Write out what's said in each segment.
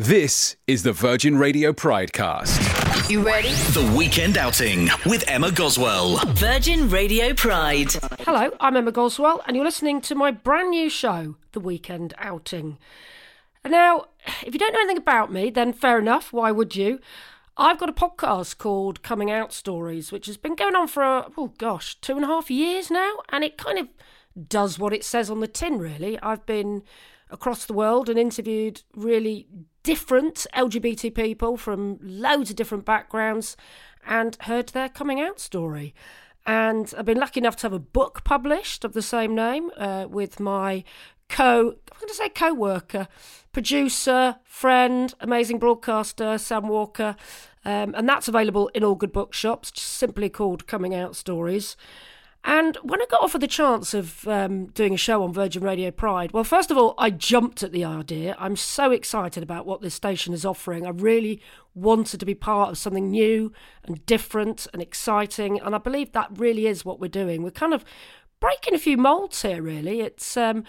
This is the Virgin Radio Pridecast. You ready? The Weekend Outing with Emma Goswell. Virgin Radio Pride. Hello, I'm Emma Goswell, and you're listening to my brand new show, The Weekend Outing. Now, if you don't know anything about me, then fair enough, why would you? I've got a podcast called Coming Out Stories, which has been going on for, oh gosh, two and a half years now, and it kind of does what it says on the tin, really. I've been across the world and interviewed really different LGBT people from loads of different backgrounds and heard their coming out story. And I've been lucky enough to have a book published of the same name uh, with my co, I'm going to say co-worker, producer, friend, amazing broadcaster, Sam Walker. Um, and that's available in all good bookshops, just simply called Coming Out Stories. And when I got offered the chance of um, doing a show on Virgin Radio Pride, well, first of all, I jumped at the idea. I'm so excited about what this station is offering. I really wanted to be part of something new and different and exciting. And I believe that really is what we're doing. We're kind of breaking a few molds here, really. It's um,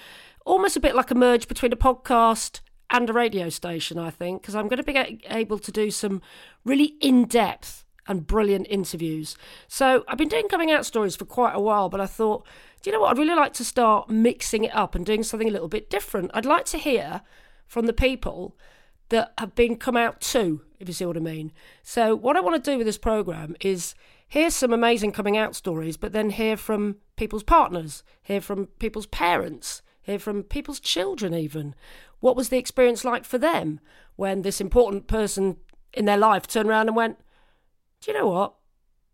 almost a bit like a merge between a podcast and a radio station, I think, because I'm going to be able to do some really in depth and brilliant interviews. So I've been doing coming out stories for quite a while, but I thought, do you know what? I'd really like to start mixing it up and doing something a little bit different. I'd like to hear from the people that have been come out too, if you see what I mean. So what I want to do with this program is hear some amazing coming out stories, but then hear from people's partners, hear from people's parents, hear from people's children even. What was the experience like for them when this important person in their life turned around and went, do you know what?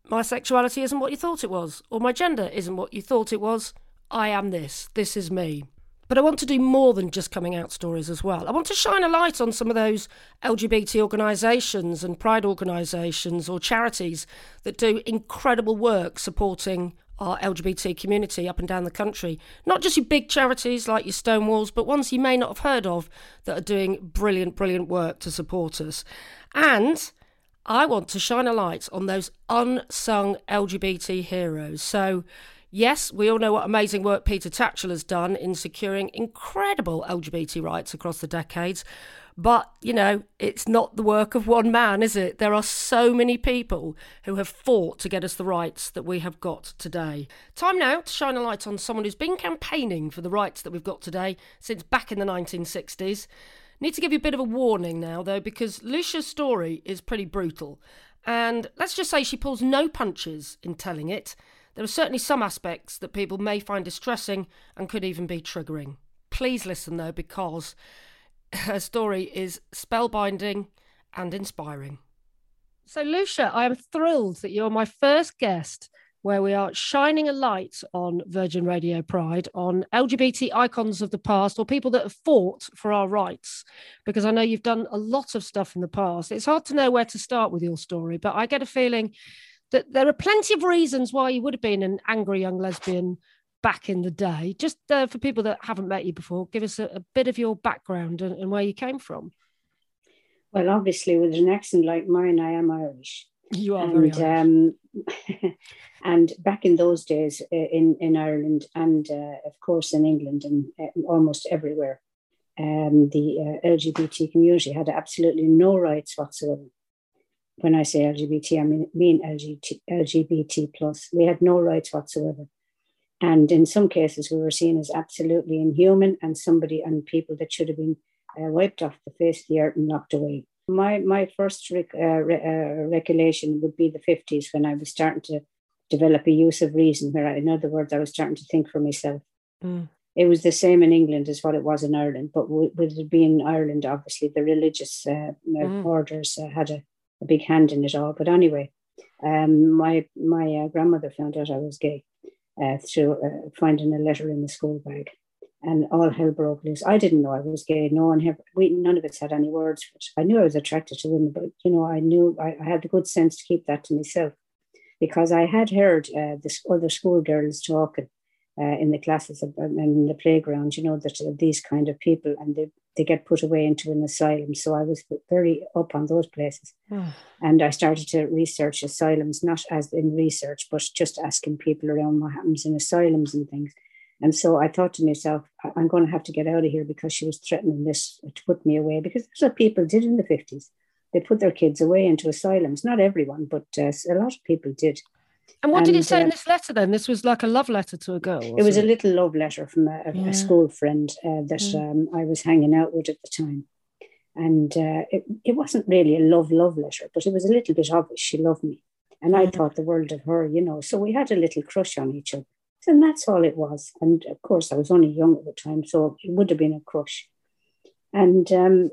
My sexuality isn't what you thought it was, or my gender isn't what you thought it was. I am this. This is me. But I want to do more than just coming out stories as well. I want to shine a light on some of those LGBT organisations and pride organisations or charities that do incredible work supporting our LGBT community up and down the country. Not just your big charities like your Stonewalls, but ones you may not have heard of that are doing brilliant, brilliant work to support us. And I want to shine a light on those unsung LGBT heroes. So, yes, we all know what amazing work Peter Tatchell has done in securing incredible LGBT rights across the decades. But, you know, it's not the work of one man, is it? There are so many people who have fought to get us the rights that we have got today. Time now to shine a light on someone who's been campaigning for the rights that we've got today since back in the 1960s. Need to give you a bit of a warning now, though, because Lucia's story is pretty brutal. And let's just say she pulls no punches in telling it. There are certainly some aspects that people may find distressing and could even be triggering. Please listen, though, because her story is spellbinding and inspiring. So, Lucia, I am thrilled that you're my first guest where we are shining a light on Virgin Radio Pride, on LGBT icons of the past or people that have fought for our rights. Because I know you've done a lot of stuff in the past. It's hard to know where to start with your story, but I get a feeling that there are plenty of reasons why you would have been an angry young lesbian back in the day. Just uh, for people that haven't met you before, give us a, a bit of your background and, and where you came from. Well, obviously, with an accent like mine, I am Irish. You are and, very. Um, and back in those days uh, in, in Ireland and uh, of course in England and uh, almost everywhere, um, the uh, LGBT community had absolutely no rights whatsoever. When I say LGBT, I mean, mean LGBT, LGBT plus. We had no rights whatsoever. And in some cases, we were seen as absolutely inhuman and somebody and people that should have been uh, wiped off the face of the earth and knocked away. My my first rec- uh, re- uh, recollection would be the fifties when I was starting to develop a use of reason. Where, I, in other words, I was starting to think for myself. Mm. It was the same in England as what it was in Ireland, but with, with it being Ireland, obviously the religious uh, Mm. orders uh, had a, a big hand in it all. But anyway, um, my my uh, grandmother found out I was gay uh, through uh, finding a letter in the school bag and all hell broke loose. I didn't know I was gay. No one had, we, none of us had any words. But I knew I was attracted to women, but you know, I knew I, I had the good sense to keep that to myself because I had heard uh, the other schoolgirls talking uh, in the classes and in the playground, you know, that uh, these kind of people and they, they get put away into an asylum. So I was very up on those places. and I started to research asylums, not as in research, but just asking people around what happens in asylums and things. And so I thought to myself, I'm going to have to get out of here because she was threatening this to put me away because that's what people did in the 50s. They put their kids away into asylums. Not everyone, but uh, a lot of people did. And what and, did it say uh, in this letter then? This was like a love letter to a girl. It was it? a little love letter from a, yeah. a school friend uh, that mm. um, I was hanging out with at the time. And uh, it, it wasn't really a love, love letter, but it was a little bit obvious she loved me. And I mm. thought the world of her, you know. So we had a little crush on each other. And that's all it was. And of course, I was only young at the time, so it would have been a crush. And um,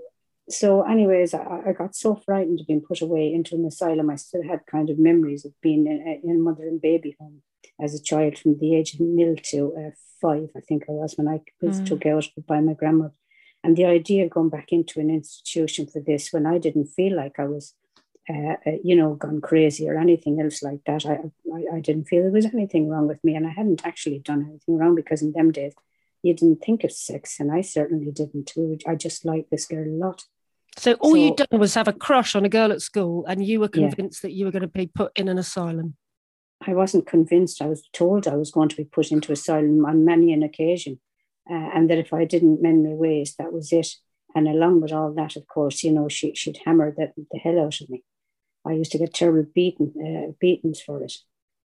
so, anyways, I, I, got so frightened of being put away into an asylum. I still had kind of memories of being in, in a mother and baby home as a child from the age of nil to uh, five, I think I was, when I was mm. took out by my grandmother. And the idea of going back into an institution for this when I didn't feel like I was, uh, uh, you know, gone crazy or anything else like that, I, I, I didn't feel there was anything wrong with me. And I hadn't actually done anything wrong because in them days, you didn't think of sex, and I certainly didn't. I just liked this girl a lot. So all so, you'd done was have a crush on a girl at school, and you were convinced yeah. that you were going to be put in an asylum. I wasn't convinced. I was told I was going to be put into asylum on many an occasion, uh, and that if I didn't mend my ways, that was it. And along with all that, of course, you know, she, she'd hammer the, the hell out of me. I used to get terrible beaten, uh, beatings for it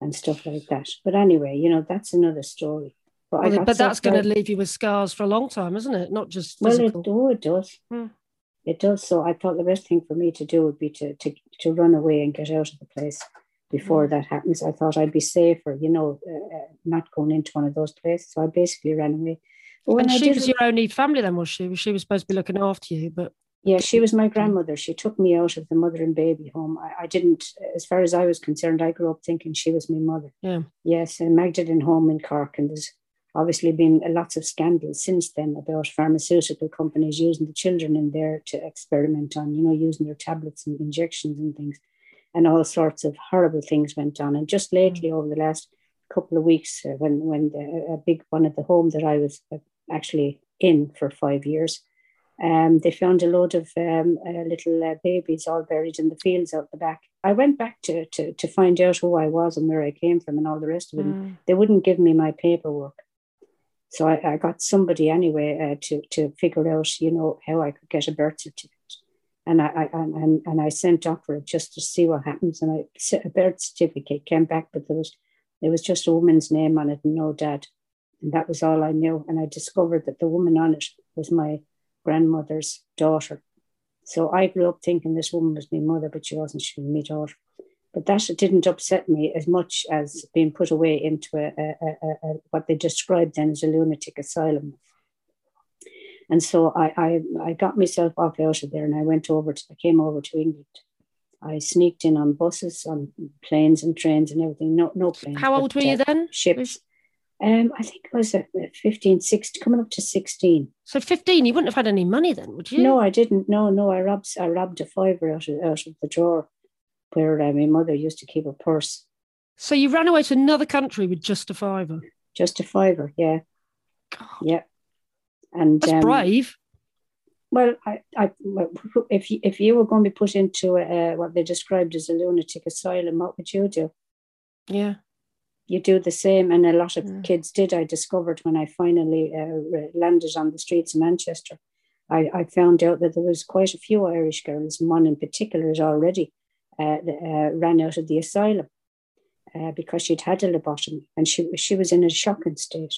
and stuff like that. But anyway, you know, that's another story. But, well, but that's going to leave you with scars for a long time, isn't it? Not just physical. Well, it, oh, it does. Hmm it does. So I thought the best thing for me to do would be to to, to run away and get out of the place before mm. that happens. I thought I'd be safer, you know, uh, uh, not going into one of those places. So I basically ran away. But and she was your only family then, was she? She was supposed to be looking after you, but yeah, she was my grandmother. She took me out of the mother and baby home. I, I, didn't, as far as I was concerned, I grew up thinking she was my mother. Yeah. Yes, and Magdalen home in Cork, and there's obviously been lots of scandals since then about pharmaceutical companies using the children in there to experiment on, you know, using their tablets and injections and things. And all sorts of horrible things went on. And just lately, over the last couple of weeks, uh, when when the, a big one at the home that I was uh, actually in for five years, um, they found a load of um, uh, little uh, babies all buried in the fields out the back. I went back to, to, to find out who I was and where I came from and all the rest of it. Mm. They wouldn't give me my paperwork. So I, I got somebody anyway uh, to to figure out, you know, how I could get a birth certificate. And I, I and, and I sent off for it just to see what happens. And I a birth certificate came back, but there was there was just a woman's name on it and no dad. And that was all I knew. And I discovered that the woman on it was my grandmother's daughter. So I grew up thinking this woman was my mother, but she wasn't. She was my daughter. But that didn't upset me as much as being put away into a, a, a, what they described then as a lunatic asylum. And so I, I, I got myself off out of there and I went over to, I came over to England. I sneaked in on buses, on planes and trains and everything. No, no planes. How old were you uh, then? Ships. Um, I think I was at 15, 16, coming up to 16. So 15, you wouldn't have had any money then, would you? No, I didn't. No, no, I robbed, I robbed a fiver out of, out of the drawer where uh, my mother used to keep a purse. So you ran away to another country with just a fiver? Just a fiver, yeah. God. Yeah. And That's um, brave. Well, I, I, if you, if you were going to be put into a, what they described as a lunatic asylum, what would you do? Yeah, you do the same, and a lot of mm. kids did. I discovered when I finally uh, landed on the streets of Manchester. I, I found out that there was quite a few Irish girls, one in particular, is already uh, uh, ran out of the asylum uh, because she'd had a lobotomy and she, she was in a shocking state.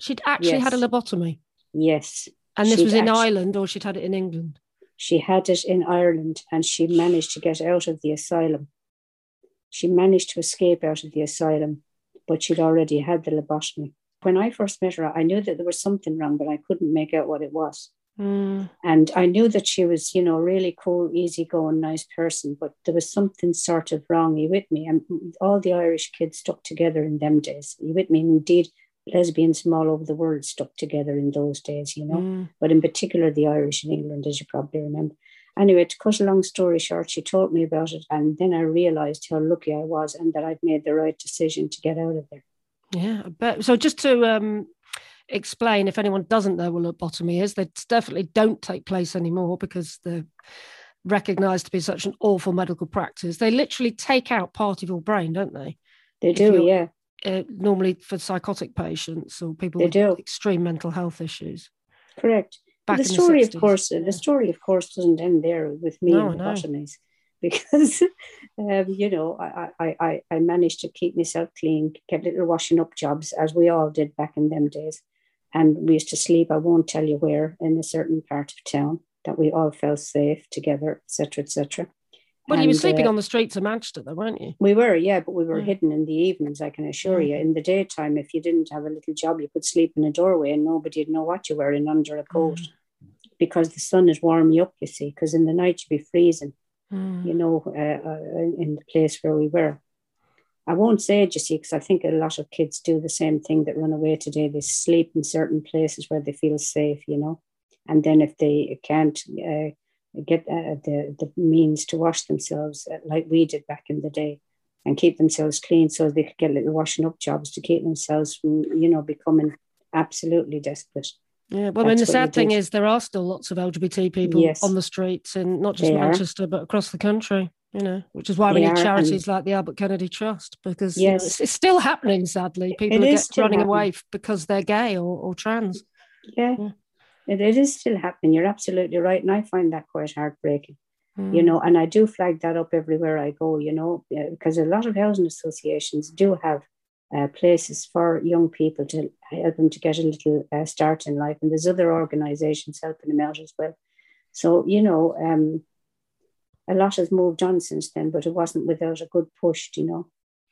She'd actually yes. had a lobotomy? Yes. And this she'd was in actually, Ireland or she'd had it in England? She had it in Ireland and she managed to get out of the asylum. She managed to escape out of the asylum, but she'd already had the lobotomy. When I first met her, I knew that there was something wrong, but I couldn't make out what it was. Mm. And I knew that she was, you know, really cool, easygoing, nice person, but there was something sort of wrong. You with me? And all the Irish kids stuck together in them days. You with me? indeed, lesbians from all over the world stuck together in those days, you know. Mm. But in particular, the Irish in England, as you probably remember. Anyway, to cut a long story short, she told me about it, and then I realised how lucky I was and that I'd made the right decision to get out of there. Yeah, but so just to um, explain if anyone doesn't know what lobotomy is. They definitely don't take place anymore because they're recognized to be such an awful medical practice. They literally take out part of your brain, don't they? They do, yeah. uh, normally for psychotic patients or people They with do. extreme mental health issues. Correct. Back the in the story, of course, yeah. the story, of course, doesn't end there with me No, and I know. lobotomies, because, um, you know, I, I, I, I managed to keep myself clean, get little washing up jobs, as we all did back in them days. And we used to sleep, I won't tell you where, in a certain part of town, that we all felt safe together, etc., etc. Well, you were sleeping uh, on the streets of Manchester, though, weren't you? We were, yeah, but we were Yeah. hidden in the evenings, I can assure Mm. you. In the daytime, if you didn't have a little job, you could sleep in a doorway and nobody'd know what you were in under a coat because the sun is warm you up, you see, because in the night you'd be freezing, Mm. you know, uh, uh, in, in the place where we were. I won't say it, you see, because I think a lot of kids do the same thing that run away today. They sleep in certain places where they feel safe, you know. And then if they can't uh, get uh, the, the means to wash themselves uh, like we did back in the day and keep themselves clean so they could get little washing up jobs to keep themselves from, you know, becoming absolutely desperate. Yeah, well, I mean, the sad thing is there are still lots of LGBT people Yes. on the streets and not just They are. Manchester, but across the country, you know, which is why we They need are, and- charities like the Albert Kennedy Trust because you know, it's, it's still happening, sadly. People It are running happening. away because they're gay or, or trans. Yeah, Yeah. It, it is still happening. You're absolutely right. And I find that quite heartbreaking. you Mm. know and i do flag that up everywhere i go you know because a lot of housing associations do have uh, places for young people to help them to get a little uh, start in life and there's other organizations helping them out as well so you know um, a lot has moved on since then but it wasn't without a good push you know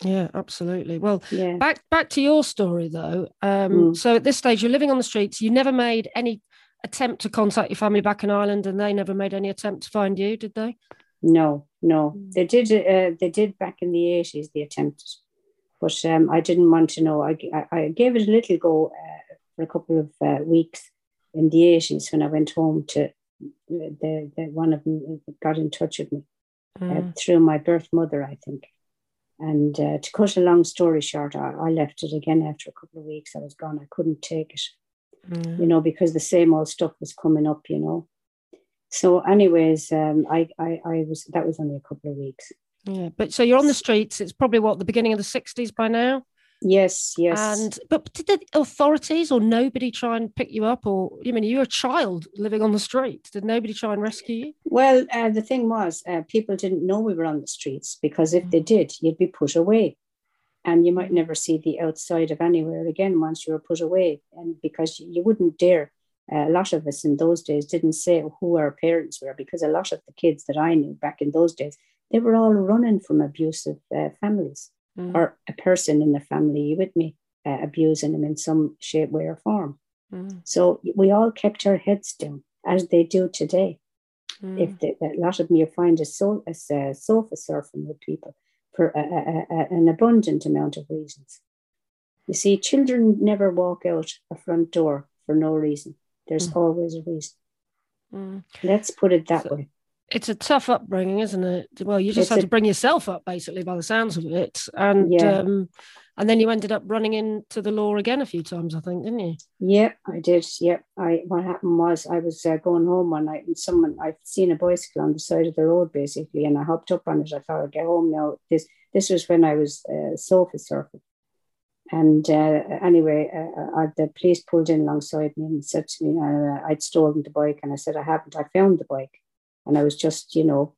Yeah, absolutely. Well, yeah back back to your story though. Um, Mm. So at this stage, you're living on the streets. You never made any attempt to contact your family back in Ireland, and they never made any attempt to find you, did they? no no. Mm. they did uh, they did back in the 80s they attempted but um, i didn't want to know. I, I, gave it a little go uh, for a couple of uh, weeks in the 80s when i went home to uh, the, the one of them got in touch with me uh, Mm. through my birth mother i think. And uh, to cut a long story short I, I left it again after a couple of weeks. I was gone. I couldn't take it Mm. you know, because the same old stuff was coming up, you know. So, anyways, um, I, I, I was that was only a couple of weeks. Yeah, but so you're on the streets. It's probably what the beginning of the '60s by now. Yes, yes. And but did the authorities or nobody try and pick you up, or I mean, you're a child living on the street. Did nobody try and rescue you? well, uh, the thing was, uh, people didn't know we were on the streets because if they Mm. did, you'd be put away, and you might never see the outside of anywhere again once you were put away, and because you, wouldn't dare. Uh, a lot of us in those days didn't say who our parents were because a lot of the kids that I knew back in those days, they were all running from abusive uh, families. Mm. or a person in the family with me uh, abusing them in some shape, way, or form. Mm. So we all kept our heads down, as they do today. Mm. If the, a lot of them you find a, so, a, uh, sofa surfing with people for a, a, a, an abundant amount of reasons. You see, children never walk out a front door for no reason. There's Mm. always a reason. Mm. Let's put it that So- way. It's a tough upbringing, isn't it? Well, you just It's had a- to bring yourself up, basically, by the sounds of it, and Yeah. um, and then you ended up running into the law again a few times, I think, didn't you? Yeah, I did. Yeah, I. What happened was I was uh, going home one night, and someone I've seen a bicycle on the side of the road, basically, and I hopped up on it. I thought I'd get home now. This this was when I was uh, sofa surfing, and uh, anyway, uh, uh, the police pulled in alongside me and said to me, uh, I'd stolen the bike, and I said I haven't. I found the bike, and I was just, you know,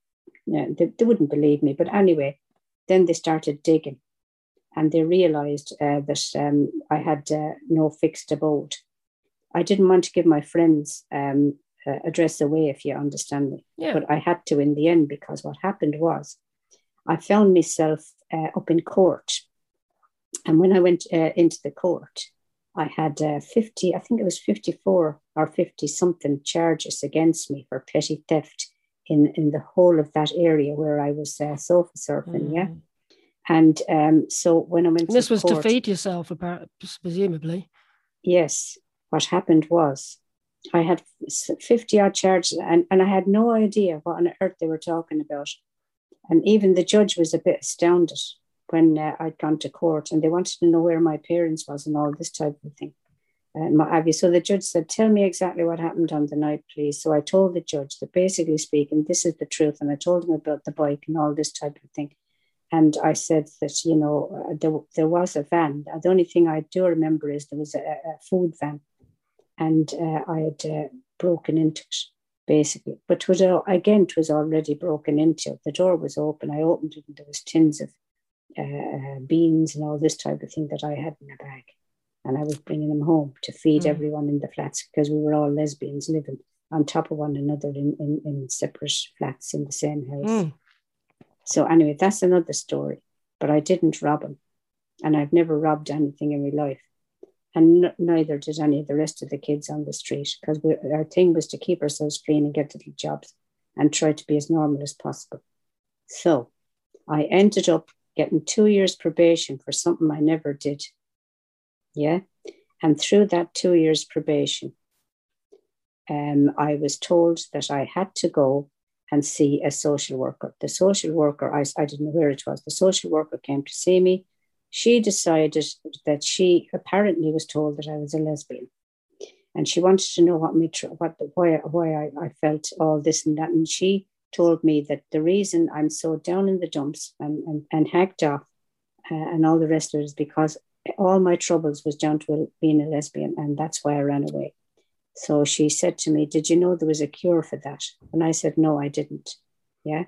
they, they wouldn't believe me. But anyway, then they started digging and they realized uh, that um, I had uh, no fixed abode. I didn't want to give my friends' um, uh, address away, if you understand me, Yeah. but I had to in the end because what happened was I found myself uh, up in court. And when I went uh, into the court, I had uh, 50, I think it was 54 or 50 something charges against me for petty theft in, in the whole of that area where I was uh, sofa surfing. Yeah. Mm. And um, so when I went And to this was to court- feed yourself, presumably. Yes. What happened was I had 50 odd charges and, and I had no idea what on earth they were talking about. And even the judge was a bit astounded when uh, I'd gone to court and they wanted to know where my parents was and all this type of thing. Have you. So the judge said, Tell me exactly what happened on the night, please. So I told the judge that basically speaking, this is the truth. And I told him about the bike and all this type of thing. And I said that, you know, uh, there, there was a van. The only thing I do remember is there was a, a food van and uh, I had uh, broken into it basically. But it was, again, it was already broken into. The door was open. I opened it and there was tins of uh, uh, beans and all this type of thing that I had in a bag. And I was bringing them home to feed mm. everyone in the flats because we were all lesbians living on top of one another in, in, in separate flats in the same house. Mm. So, anyway, that's another story. But I didn't rob him. And I've never robbed anything in my life. And n- neither did any of the rest of the kids on the street because our thing was to keep ourselves clean and get little jobs and try to be as normal as possible. So I ended up getting two years probation for something I never did. Yeah. And through that two years probation, um, I was told that I had to go and see a social worker. The social worker, I, I didn't know where it was, the social worker came to see me. She decided that she apparently was told that I was a lesbian. And she wanted to know what me, what why, why I, I felt all this and that. And she told me that the reason I'm so down in the dumps and, and, and hacked off uh, and all the rest of it is because all my troubles was down to being a lesbian. And that's why I ran away. So she said to me, Did you know there was a cure for that? And I said, No, I didn't. Yeah.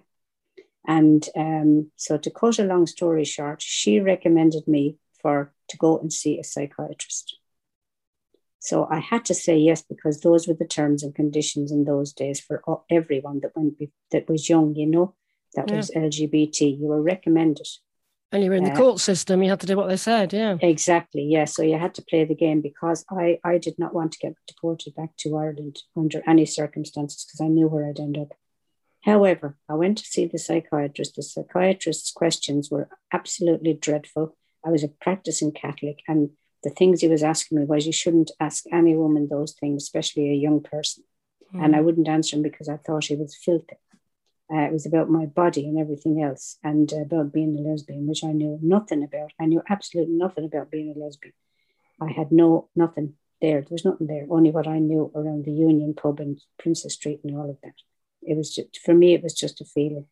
And um, so to cut a long story short, she recommended me for to go and see a psychiatrist. So I had to say yes because those were the terms and conditions in those days for everyone that went that was young, you know, that yeah. was LGBT. You were recommended and you were in the uh, court system, you had to do what they said, yeah. Exactly, yeah. So you had to play the game because I, I did not want to get deported back to Ireland under any circumstances because I knew where I'd end up. However, I went to see the psychiatrist. The psychiatrist's questions were absolutely dreadful. I was a practicing Catholic, and the things he was asking me was you shouldn't ask any woman those things, especially a young person. Mm. And I wouldn't answer him because I thought he was filthy. Uh, it was about my body and everything else, and uh, about being a lesbian, which I knew nothing about. I knew absolutely nothing about being a lesbian. I had no nothing there. There was nothing there. Only what I knew around the Union pub and Princess Street and all of that. It was just, for me. It was just a feeling.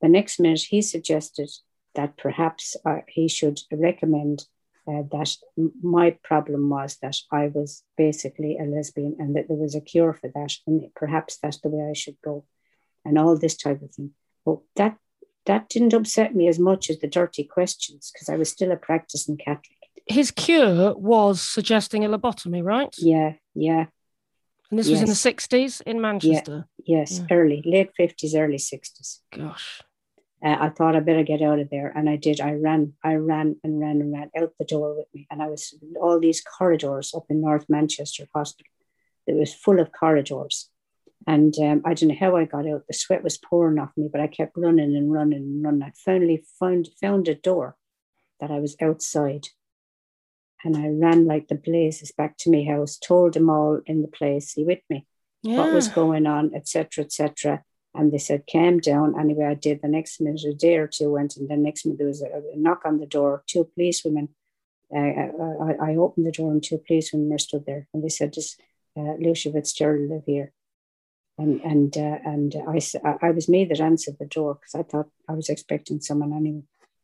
The next minute, he suggested that perhaps uh, he should recommend uh, that my problem was that I was basically a lesbian and that there was a cure for that, and perhaps that's the way I should go and all this type of thing. But that that didn't upset me as much as the dirty questions because I was still a practicing Catholic. His cure was suggesting a lobotomy, right? Yeah, yeah. And this yes. was in the 60s in Manchester? Yeah, yes, yeah. early, late 50s, early 60s. Gosh. Uh, I thought I better get out of there. And I did. I ran, I ran and ran and ran out the door with me. And I was all these corridors up in North Manchester Hospital. It was full of corridors. And um, I don't know how I got out. The sweat was pouring off me, but I kept running and running and running. I finally found found a door that I was outside. And I ran like the blazes back to my house, told them all in the place, he with me, yeah. what was going on, etc., etc. And they said, calm down. Anyway, I did. The next minute, a day or two went, and the next minute there was a, knock on the door. Two policewomen. Uh, I, I, opened the door, and two policewomen stood there, and they said, "Does uh, Lucia Fitzgerald live here?" And and uh, and I, I was me that answered the door because I thought I was expecting someone anyway.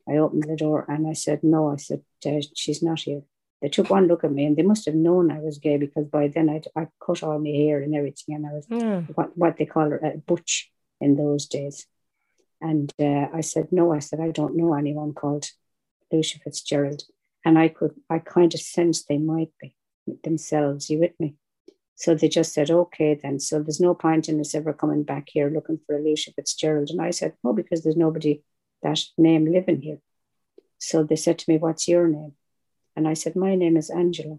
I opened the door and I said no. I said uh, she's not here. They took one look at me and they must have known I was gay because by then I I cut all my hair and everything and I was mm. what what they call a butch in those days. And uh, I said no. I said I don't know anyone called Lucia Fitzgerald, and I could I kind of sensed they might be themselves. You with me? So they just said, okay, then. So there's no point in us ever coming back here looking for Alicia Fitzgerald. And I said, oh, because there's nobody that name living here. So they said to me, what's your name? And I said, my name is Angela.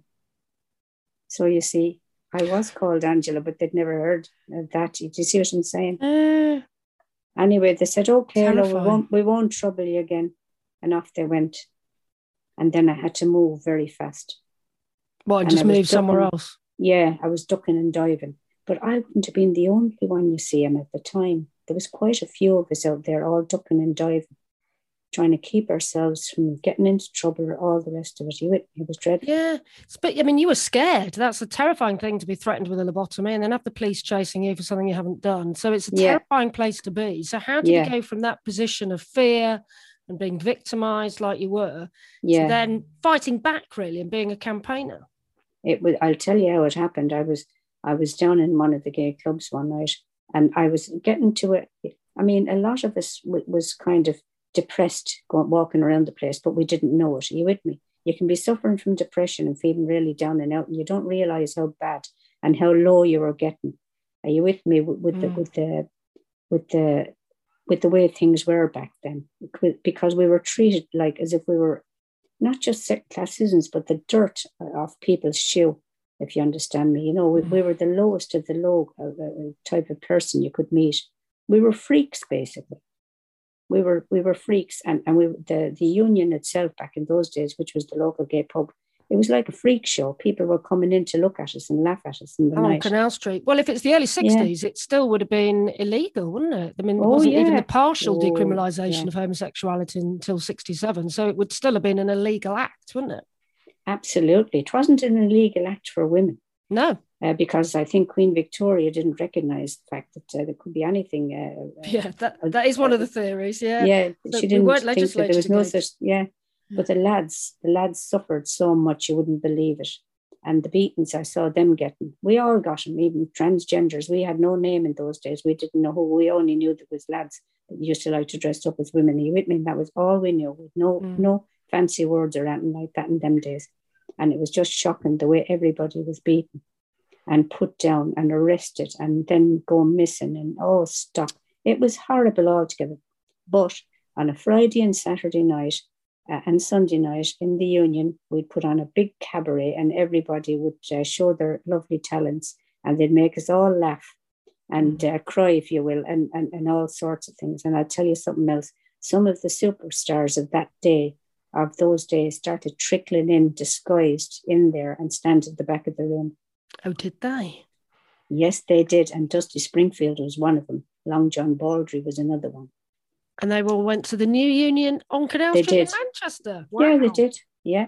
So you see, I was called Angela, but they'd never heard of that. Do you see what I'm saying? Uh, anyway, they said, okay, no, we won't, we won't trouble you again. And off they went. And then I had to move very fast. What, just move somewhere else? Yeah, I was ducking and diving. But I wouldn't have been the only one, you see, and at the time. There was quite a few of us out there all ducking and diving, trying to keep ourselves from getting into trouble or all the rest of it. You, it was dreadful. Yeah. But I mean, you were scared. That's a terrifying thing to be threatened with a lobotomy and then have the police chasing you for something you haven't done. So it's a terrifying yeah. place to be. So how do yeah. you go from that position of fear and being victimized like you were, yeah. to then fighting back really and being a campaigner. It was i'll tell you how it happened. I was i was down in one of the gay clubs one night and i was getting to it. I mean a lot of us w- was kind of depressed going, walking around the place but we didn't know it. Are you with me? You can be suffering from depression and feeling really down and out and you don't realize how bad and how low you are getting. Are you with me with, with the Mm. with the with the with the way things were back then? Because we were treated like as if we were not just citizens, but the dirt of people's shoe, if you understand me. You know, we, we were the lowest of the low uh, uh, type of person you could meet. We were freaks, basically. We were we were freaks, and and we the the union itself back in those days, which was the local gay pub, it was like a freak show. People were coming in to look at us and laugh at us in the Oh, night. Canal Street. Well, if it's the early 60s, it still would have been illegal, wouldn't it? I mean, it Oh, wasn't even the partial Oh, decriminalisation yeah. of homosexuality until 67. So it would still have been an illegal act, wouldn't it? Absolutely, it wasn't an illegal act for women. No. Uh, because I think Queen Victoria didn't recognise the fact that uh, there could be anything uh, Yeah, that, that is one of the theories. Yeah. yeah, she didn't weren't think that there was no such yeah but the lads the lads suffered so much you wouldn't believe it. And the beatings i saw them getting we all got them even transgenders. We had no name in those days. We didn't know who we only knew there was lads that used to like to dress up as women. Are you with me? That was all we knew. With no Mm. no fancy words or anything like that in them days. And it was just shocking the way everybody was beaten and put down and arrested and then go missing and oh stop. It was horrible altogether. But on a Friday and Saturday night uh, and Sunday night in the Union, we'd put on a big cabaret and everybody would uh, show their lovely talents and they'd make us all laugh and uh, cry, if you will, and, and, and all sorts of things. And I'll tell you something else. Some of the superstars of that day, of those days, started trickling in disguised in there and stand at the back of the room. Oh, did they? Yes, they did. And Dusty Springfield was one of them. Long John Baldry was another one. And they all went to the New Union on Canal They Street did. in Manchester. Yeah, they did. Yeah,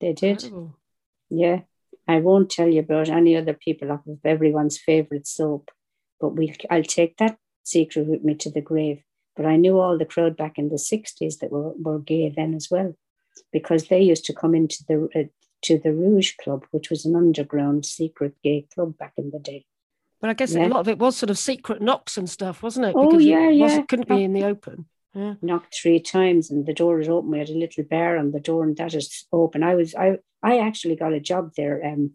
they did. Incredible. Yeah, I won't tell you about any other people off of everyone's favorite soap, but we I'll take that secret with me to the grave. But I knew all the crowd back in the '60s that were, were gay then as well, because they used to come into the uh, to the Rouge Club, which was an underground secret gay club back in the day. But I guess Yeah. a lot of it was sort of secret knocks and stuff, wasn't it? Oh, yeah, it yeah. couldn't be in the open. Yeah. knocked three times and the door is open. We had a little bar on the door and that is open. I was I I actually got a job there um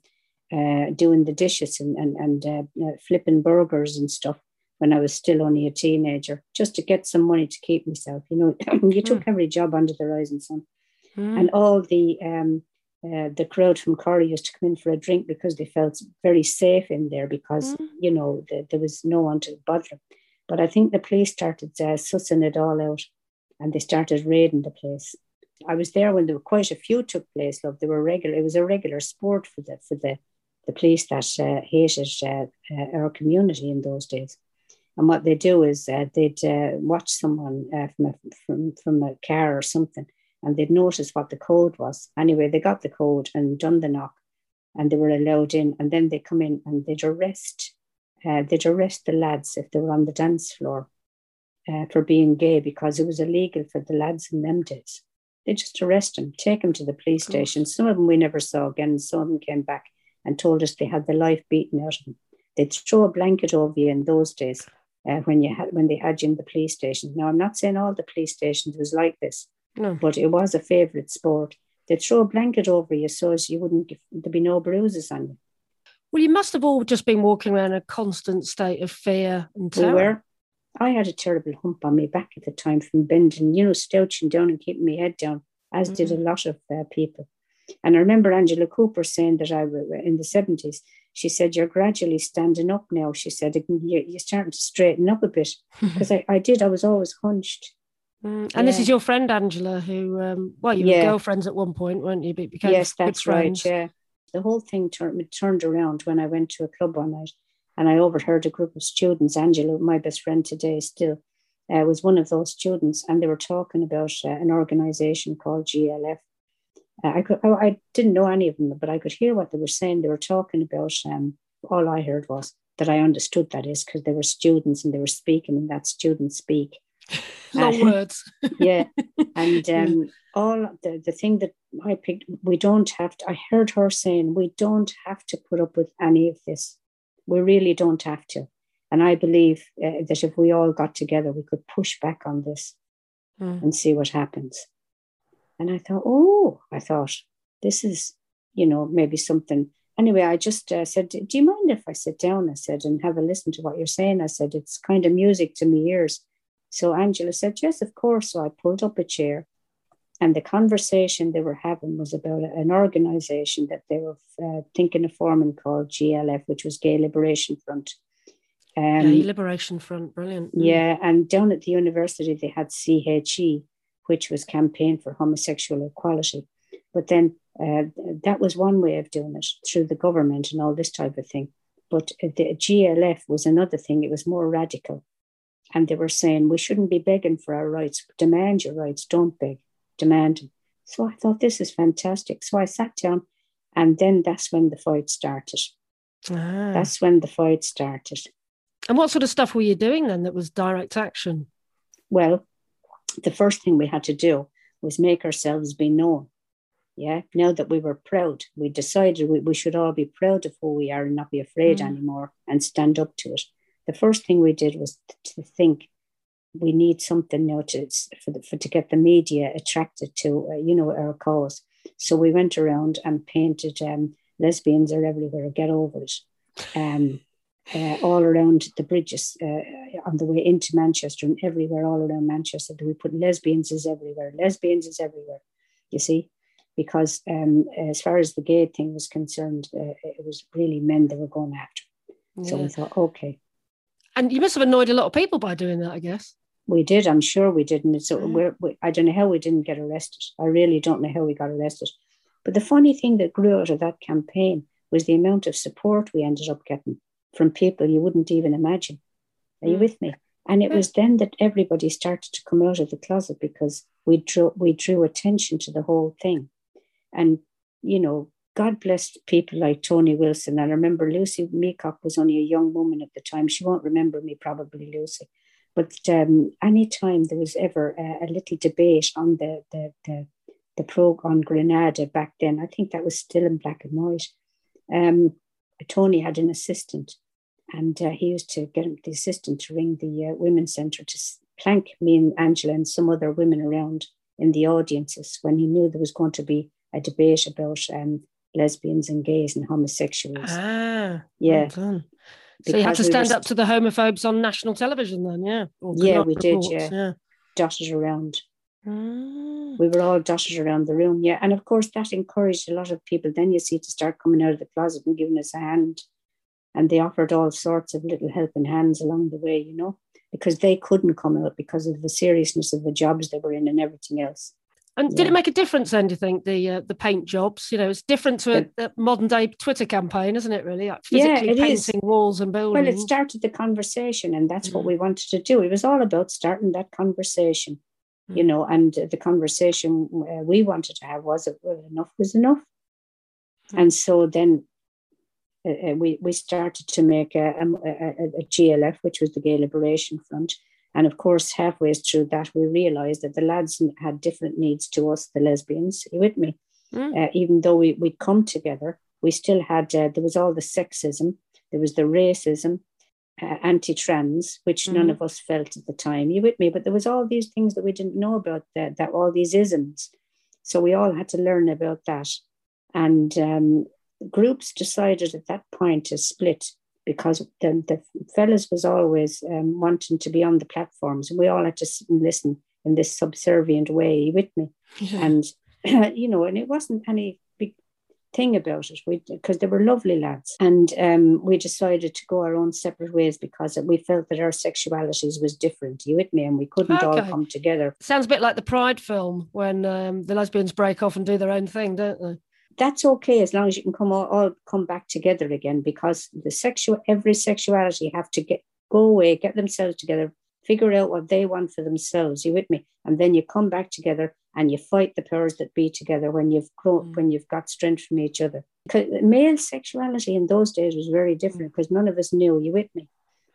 uh doing the dishes and and, and uh, flipping burgers and stuff when I was still only a teenager, just to get some money to keep myself. You know, you took every job under the rising sun. Mm. And all the um uh, the crowd from Corrie used to come in for a drink because they felt very safe in there because Mm. you know the, there was no one to bother them. But I think the police started uh, sussing it all out, and they started raiding the place. I was there when there were quite a few took place. Love, they were regular. It was a regular sport for the for the the police that uh, hated uh, uh, our community in those days. And what they do is uh, they'd uh, watch someone uh, from a from from a car or something, and they'd notice what the code was. Anyway, they got the code and done the knock, and they were allowed in. And then they come in and they'd arrest, uh, they'd arrest the lads if they were on the dance floor uh, for being gay because it was illegal for the lads in them days. They just arrest them, take them to the police station. Some of them we never saw again. Some of them came back and told us they had the life beaten out of them. They'd throw a blanket over you in those days uh, when you had when they had you in the police station. Now I'm not saying all the police stations was like this, No. but it was a favourite sport. They'd throw a blanket over you so as you wouldn't there'd be no bruises on you. Well, you must have all just been walking around in a constant state of fear and We terror. were. I had a terrible hump on my back at the time from bending, you know, slouching down and keeping my head down, as did a lot of uh, people. And I remember Angela Cooper saying that I w- in the 70s, she said, You're gradually standing up now. She said, You're, you're starting to straighten up a bit. Because I, I did, I was always hunched. Mm, And this is your friend Angela, who, um, well, you Yeah. were girlfriends at one point, weren't you? But became yes, that's friends. right. Yeah. The whole thing turned, turned around when I went to a club one night and I overheard a group of students. Angela, my best friend today, still uh, was one of those students, and they were talking about uh, an organization called GLF. Uh, I could, I, I didn't know any of them, but I could hear what they were saying. They were talking about. Um, all I heard was that I understood that is because they were students and they were speaking in that student speak. Long words. yeah. And um, all the, the thing that I picked, we don't have to, I heard her saying, we don't have to put up with any of this. We really don't have to. And I believe uh, that if we all got together, we could push back on this Mm. and see what happens. And I thought, oh, I thought, this is, you know, maybe something. Anyway, I just uh, said, do you mind if I sit down? I said, and have a listen to what you're saying. I said, it's kind of music to my ears. So Angela said, yes, of course. So I pulled up a chair. And the conversation they were having was about an organization that they were uh, thinking of forming called GLF, which was Gay Liberation Front. Um, Gay Liberation Front, brilliant. Mm. yeah, and down at the university they had CHE, which was Campaign for Homosexual Equality. But then uh, that was one way of doing it through the government and all this type of thing. But the GLF was another thing, it was more radical. And they were saying we shouldn't be begging for our rights, demand your rights, don't beg, demand them. So I thought this is fantastic. So I sat down, and then that's when the fight started. Ah. That's when the fight started. And what sort of stuff were you doing then that was direct action? Well, the first thing we had to do was make ourselves be known. Yeah, now that we were proud, we decided we, we should all be proud of who we are and not be afraid Mm. anymore and stand up to it. The first thing we did was to think we need something now to for, the, for to get the media attracted to uh, you know our cause. So we went around and painted um, lesbians are everywhere. Get over it. Um, uh, all around the bridges uh, on the way into Manchester and everywhere all around Manchester. We put lesbians is everywhere. Lesbians is everywhere. You see, because um, as far as the gay thing was concerned, uh, it was really men they were going after. So we thought, okay, And you must have annoyed a lot of people by doing that, I guess. we did. I'm sure we did. And so we're, we, I don't know how we didn't get arrested. I really don't know how we got arrested. But the funny thing that grew out of that campaign was the amount of support we ended up getting from people you wouldn't even imagine. Are you Mm. with me? And it was then that everybody started to come out of the closet because we drew we drew attention to the whole thing. And you know, God blessed people like Tony Wilson. And I remember Lucy Meacock was only a young woman at the time. She won't remember me, probably Lucy. But um, anytime there was ever a, a little debate on the the the, the pro on Granada back then, I think that was still in black and white. Um, Tony had an assistant, and uh, he used to get the assistant to ring the uh, women's centre to plank me and Angela and some other women around in the audiences when he knew there was going to be a debate about um, lesbians and gays and homosexuals. Ah, Yeah. well. So you had to Because we were stand up to the homophobes on national television then, yeah? Yeah, we did, yeah. yeah. dotted around. Ah. We were all dotted around the room, yeah. And of course, that encouraged a lot of people. Then you see to start coming out of the closet and giving us a hand. And they offered all sorts of little helping hands along the way, you know, because they couldn't come out because of the seriousness of the jobs they were in and everything else. And did it make a difference then, do you think, the uh, the paint jobs? You know, it's different to a, a modern day Twitter campaign, isn't it, really? Like Yeah, physically is. painting walls and buildings. Well, it started the conversation, and that's what Mm. we wanted to do. It was all about starting that conversation, you Mm. know. And the conversation uh, we wanted to have was, well, enough was enough. Mm. And so then uh, uh, we we started to make a, a, a, a GLF, which was the Gay Liberation Front. And of course, halfway through that, we realised that the lads had different needs to us, the lesbians. You with me? Mm. Uh, even though we, we'd come together, we still had, uh, there was all the sexism, there was the racism, uh, anti trans, which none Mhm. of us felt at the time. You with me? But there was all these things that we didn't know about, that, that all these isms. So we all had to learn about that. And um, groups decided at that point to split because the, the fellas was always um, wanting to be on the platforms and we all had to sit and listen in this subservient way with me. Yeah. and you know and it wasn't any big thing about it. We because they were lovely lads. And um, we decided to go our own separate ways because we felt that our sexualities was different. You with me? And we couldn't all come together. Sounds a bit like the Pride film when um, the lesbians break off and do their own thing, don't they? That's okay as long as you can come all, all come back together again because the sexual every sexuality have to get go away get themselves together figure out what they want for themselves you with me and then you come back together and you fight the powers that be together when you've grown Mm. when you've got strength from each other. Because male sexuality in those days was very different because none of us knew you with me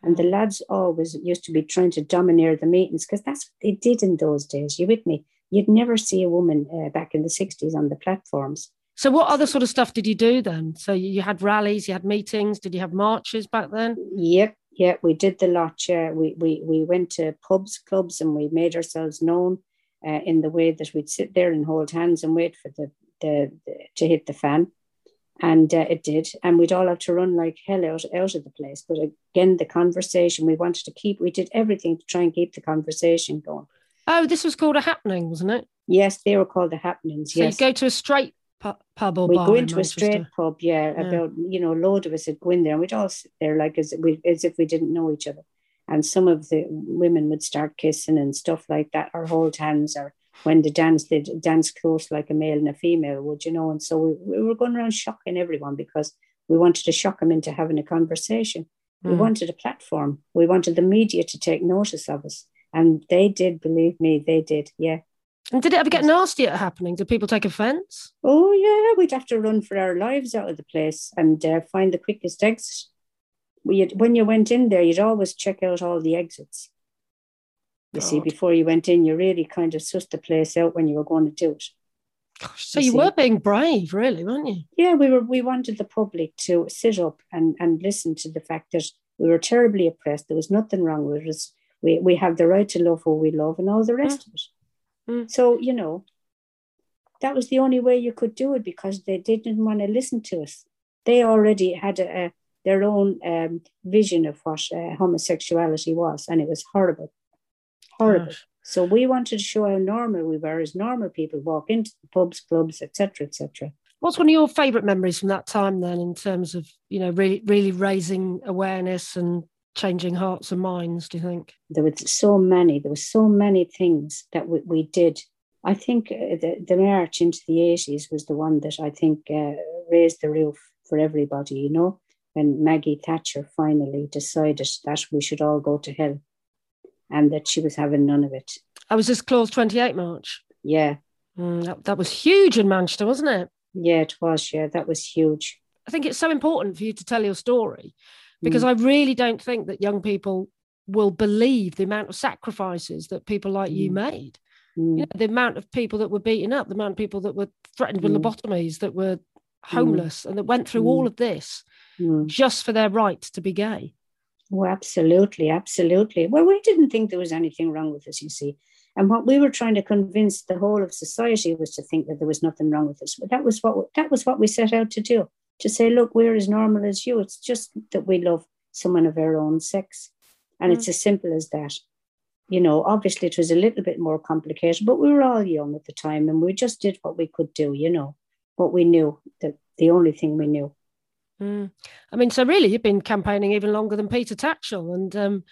And the lads always used to be trying to domineer the meetings because that's what they did in those days. You with me? You'd never see a woman uh, back in the 60s on the platforms. So, what other sort of stuff did you do then? So, you had rallies, you had meetings. Did you have marches back then? Yep, yeah, we did the lot. Yeah, we we we went to pubs, clubs, and we made ourselves known uh, in the way that we'd sit there and hold hands and wait for the the, the to hit the fan, and uh, it did. And we'd all have to run like hell out out of the place. But again, the conversation we wanted to keep. We did everything to try and keep the conversation going. Oh, this was called a happening, wasn't it? Yes, they were called the happenings. So yes, you go to a straight pub or we go in into a straight pub, yeah, Yeah. About you know, a load of us would go in there, and we'd all sit there like as we as if we didn't know each other. And some of the women would start kissing and stuff like that, or hold hands, or when they dance, they'd dance close like a male and a female, would you know? And so we, we were going around shocking everyone because we wanted to shock them into having a conversation. We Mm. wanted a platform. We wanted the media to take notice of us, and they did. Believe me, they did. Yeah. And did it ever get nasty at happening? Did people take offence? Oh yeah, we'd have to run for our lives out of the place and uh, find the quickest exit. We had, when you went in there, you'd always check out all the exits. You see, before you went in, you really kind of sussed the place out when you were going to do it. Gosh, so You you were being brave, really, weren't you? Yeah, we were. We wanted the public to sit up and and listen to the fact that we were terribly oppressed. There was nothing wrong with us. We we have the right to love who we love and all the rest of it. Mm. So you know, that was the only way you could do it because they didn't want to listen to us. They already had a, a, their own um, vision of what uh, homosexuality was, and it was horrible, horrible. Gosh. So we wanted to show how normal we were as normal people walk into the pubs, clubs, etc., etc. What's one of your favourite memories from that time then, in terms of you know really really raising awareness and changing hearts and minds? Do you think? There was so many. There were so many things that we, we did. I think uh, the the march into the eighties was the one that I think uh, raised the roof for everybody. You know, when Maggie Thatcher finally decided that we should all go to hell, and that she was having none of it. I was this Clause Twenty Eight March. Yeah, Mm, that, that was huge in Manchester, wasn't it? yeah, it was. Yeah, that was huge. I think it's so important for you to tell your story because I really don't think that young people will believe the amount of sacrifices that people like you Mm. made. Mm. You know, the amount of people that were beaten up, the amount of people that were threatened with Mm. lobotomies, that were homeless, and that went through Mm. all of this Mm. just for their right to be gay. Oh, absolutely, absolutely. Well, we didn't think there was anything wrong with us, you see. And what we were trying to convince the whole of society was to think that there was nothing wrong with us. But that was what that was what we set out to do. To say, look, we're as normal as you. It's just that we love someone of our own sex. And it's as simple as that. You know, obviously it was a little bit more complicated, but we were all young at the time and we just did what we could do, you know, what we knew, that the only thing we knew. Mm. I mean, so really, you've been campaigning even longer than Peter Tatchell, and um,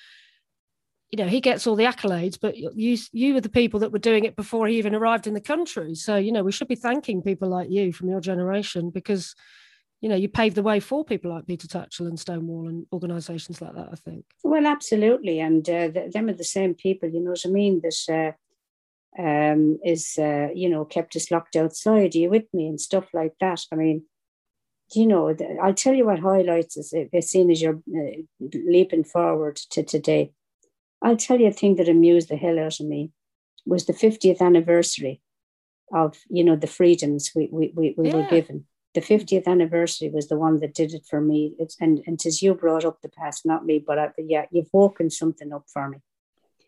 you know he gets all the accolades, but you you were the people that were doing it before he even arrived in the country. So you know we should be thanking people like you from your generation because you know you paved the way for people like Peter Tatchell and Stonewall and organisations like that. I think. Well, absolutely, and uh, them are the same people. You know what I mean? That uh, um, is uh, you know kept us locked outside. Are you with me and stuff like that? I mean, you know, I'll tell you what highlights us. uh, As soon as you're uh, leaping forward to today, I'll tell you a thing that amused the hell out of me was the 50th anniversary of you know the freedoms we we we, we were given. The 50th anniversary was the one that did it for me. It's and and tis you brought up the past, not me, but I, yeah, you've woken something up for me.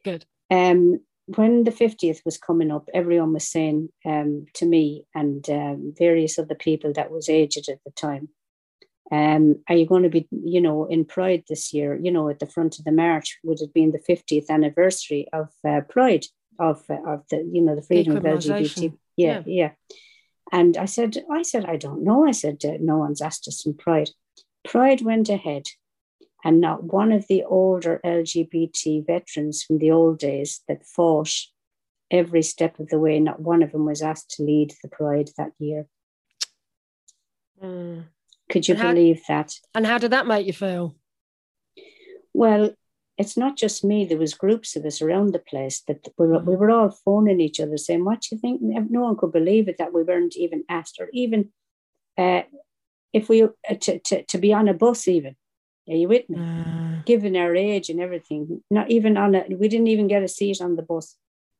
Good. Um, when the 50th was coming up, everyone was saying um, to me and um, various other people that was aged at the time, um, are you going to be, you know, in Pride this year? You know, at the front of the march would have been the 50th anniversary of uh, Pride of uh, of the, you know, the freedom of LGBT. Decriminalisation. Yeah, yeah. And I said, I said, I don't know. I said, uh, no one's asked us in Pride. Pride went ahead, and not one of the older LGBT veterans from the old days that fought every step of the way, not one of them was asked to lead the Pride that year. Mm. Could you how- believe that? And how did that make you feel? Well, it's not just me. There was groups of us around the place that we were, we were all phoning each other, saying, "What do you think?" No one could believe it that we weren't even asked, or even uh, if we uh, to, to to be on a bus, even Are you with me? Mm. Given our age and everything, not even on a we didn't even get a seat on the bus.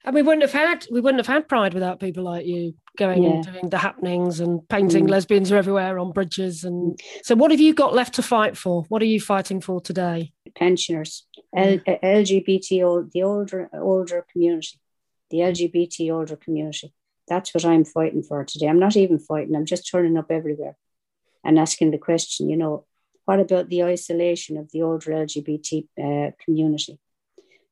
And we wouldn't have had we wouldn't have had Pride without people like you going yeah. and doing the happenings and painting mm. lesbians are everywhere on bridges. And mm. so, what have you got left to fight for? What are you fighting for today? Pensioners, L- uh, LGBT, the older older community, the LGBT older community. That's what I'm fighting for today. I'm not even fighting. I'm just turning up everywhere and asking the question. You know, what about the isolation of the older LGBT uh, community?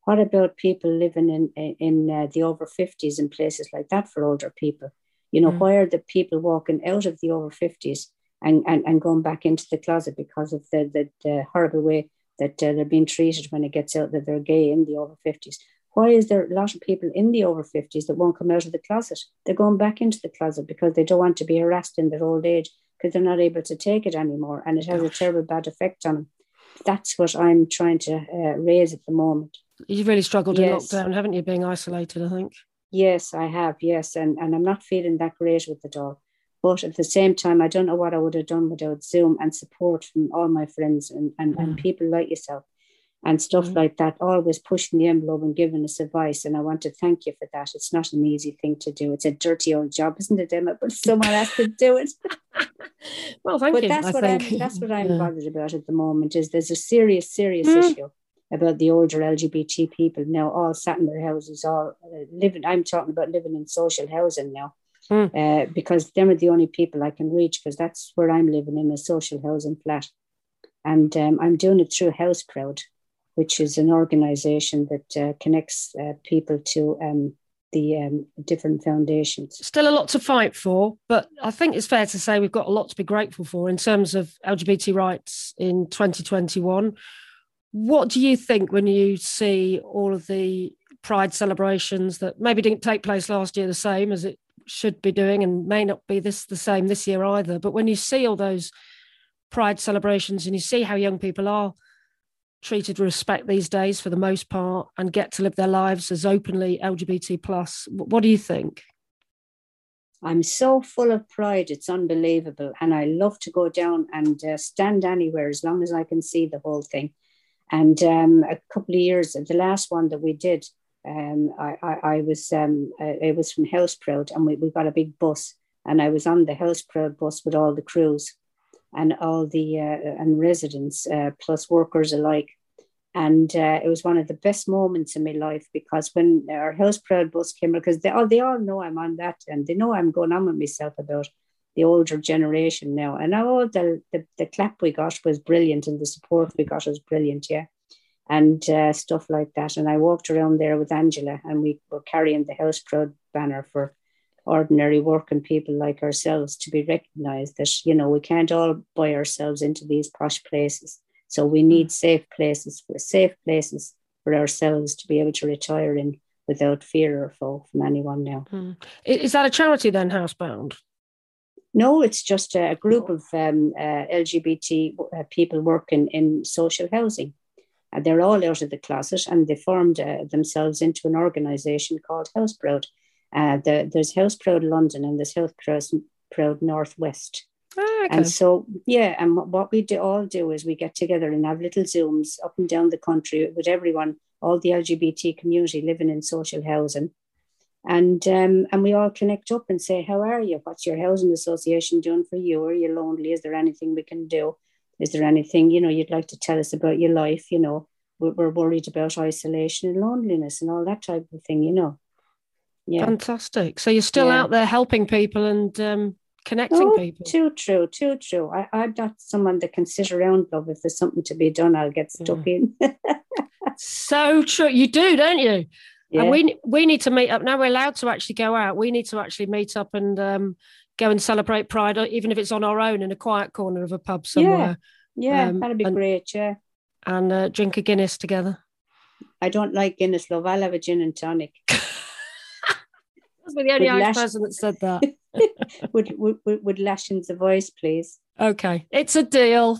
What about people living in in uh, the over 50s in places like that for older people? You know, mm. why are the people walking out of the over 50s and, and, and going back into the closet because of the, the, the horrible way that uh, they're being treated when it gets out that they're gay in the over 50s? Why is there a lot of people in the over 50s that won't come out of the closet? They're going back into the closet because they don't want to be harassed in their old age because they're not able to take it anymore and it has Gosh. a terrible bad effect on them. That's what I'm trying to uh, raise at the moment. You've really struggled yes. in lockdown, haven't you, being isolated, I think? Yes, I have, yes. And, and I'm not feeling that great with the dog. But at the same time, I don't know what I would have done without Zoom and support from all my friends and, and, mm. and people like yourself and stuff mm. like that, always pushing the envelope and giving us advice. And I want to thank you for that. It's not an easy thing to do. It's a dirty old job, isn't it, Emma? But someone has to do it. well, thank but you. That's I what think. I'm that's what I'm yeah. bothered about at the moment is there's a serious, serious mm. issue about the older LGBT people now all sat in their houses, all uh, living. I'm talking about living in social housing now. Mm. Uh, because them are the only people I can reach because that's where I'm living in a social housing flat. And um, I'm doing it through House Proud, which is an organization that uh, connects uh, people to um, the um, different foundations. Still a lot to fight for, but I think it's fair to say we've got a lot to be grateful for in terms of LGBT rights in 2021. What do you think when you see all of the Pride celebrations that maybe didn't take place last year the same as it should be doing and may not be this the same this year either? But when you see all those Pride celebrations and you see how young people are treated with respect these days for the most part and get to live their lives as openly LGBT plus, what do you think? I'm so full of pride, it's unbelievable. And I love to go down and uh, stand anywhere as long as I can see the whole thing. And um, a couple of years, the last one that we did, um, I, I, I, was um, uh, it was from House and we, we got a big bus, and I was on the House bus with all the crews, and all the uh, and residents uh, plus workers alike. And uh, it was one of the best moments in my life because when our House bus came, because they all, they all know I'm on that and they know I'm going on with myself about the older generation now. And all the, the, the clap we got was brilliant and the support we got was brilliant, yeah. And uh, stuff like that. And I walked around there with Angela and we were carrying the House Proud banner for ordinary working people like ourselves to be recognized that, you know, we can't all buy ourselves into these posh places. So we need safe places for safe places for ourselves to be able to retire in without fear or foe from anyone now. Hmm. Is that a charity then, Housebound? No, it's just a group of um, uh, LGBT uh, people working in social housing. Uh, they're all out of the closet and they formed uh, themselves into an organisation called House Proud. Uh, the, there's House Proud London and there's House Proud, Proud Northwest. Oh, okay. And so, yeah, and what we do, all do is we get together and have little Zooms up and down the country with everyone, all the LGBT community living in social housing and um, and we all connect up and say, "How are you? What's your housing association doing for you? Are you lonely? Is there anything we can do? Is there anything you know you'd like to tell us about your life? You know, we're, we're worried about isolation and loneliness and all that type of thing. You know, yeah, fantastic. So you're still yeah. out there helping people and um, connecting oh, people. Too true, too true. I, I'm not someone that can sit around, love. If there's something to be done, I'll get stuck yeah. in. so true. You do, don't you? Yeah. And we we need to meet up now. We're allowed to actually go out. We need to actually meet up and um, go and celebrate Pride, even if it's on our own in a quiet corner of a pub somewhere. Yeah, yeah um, that'd be and, great. Yeah, and uh, drink a Guinness together. I don't like Guinness, love. I'll have a gin and tonic. That's the only Irish person that said that. would, would, would Lashings a voice, please? Okay, it's a deal.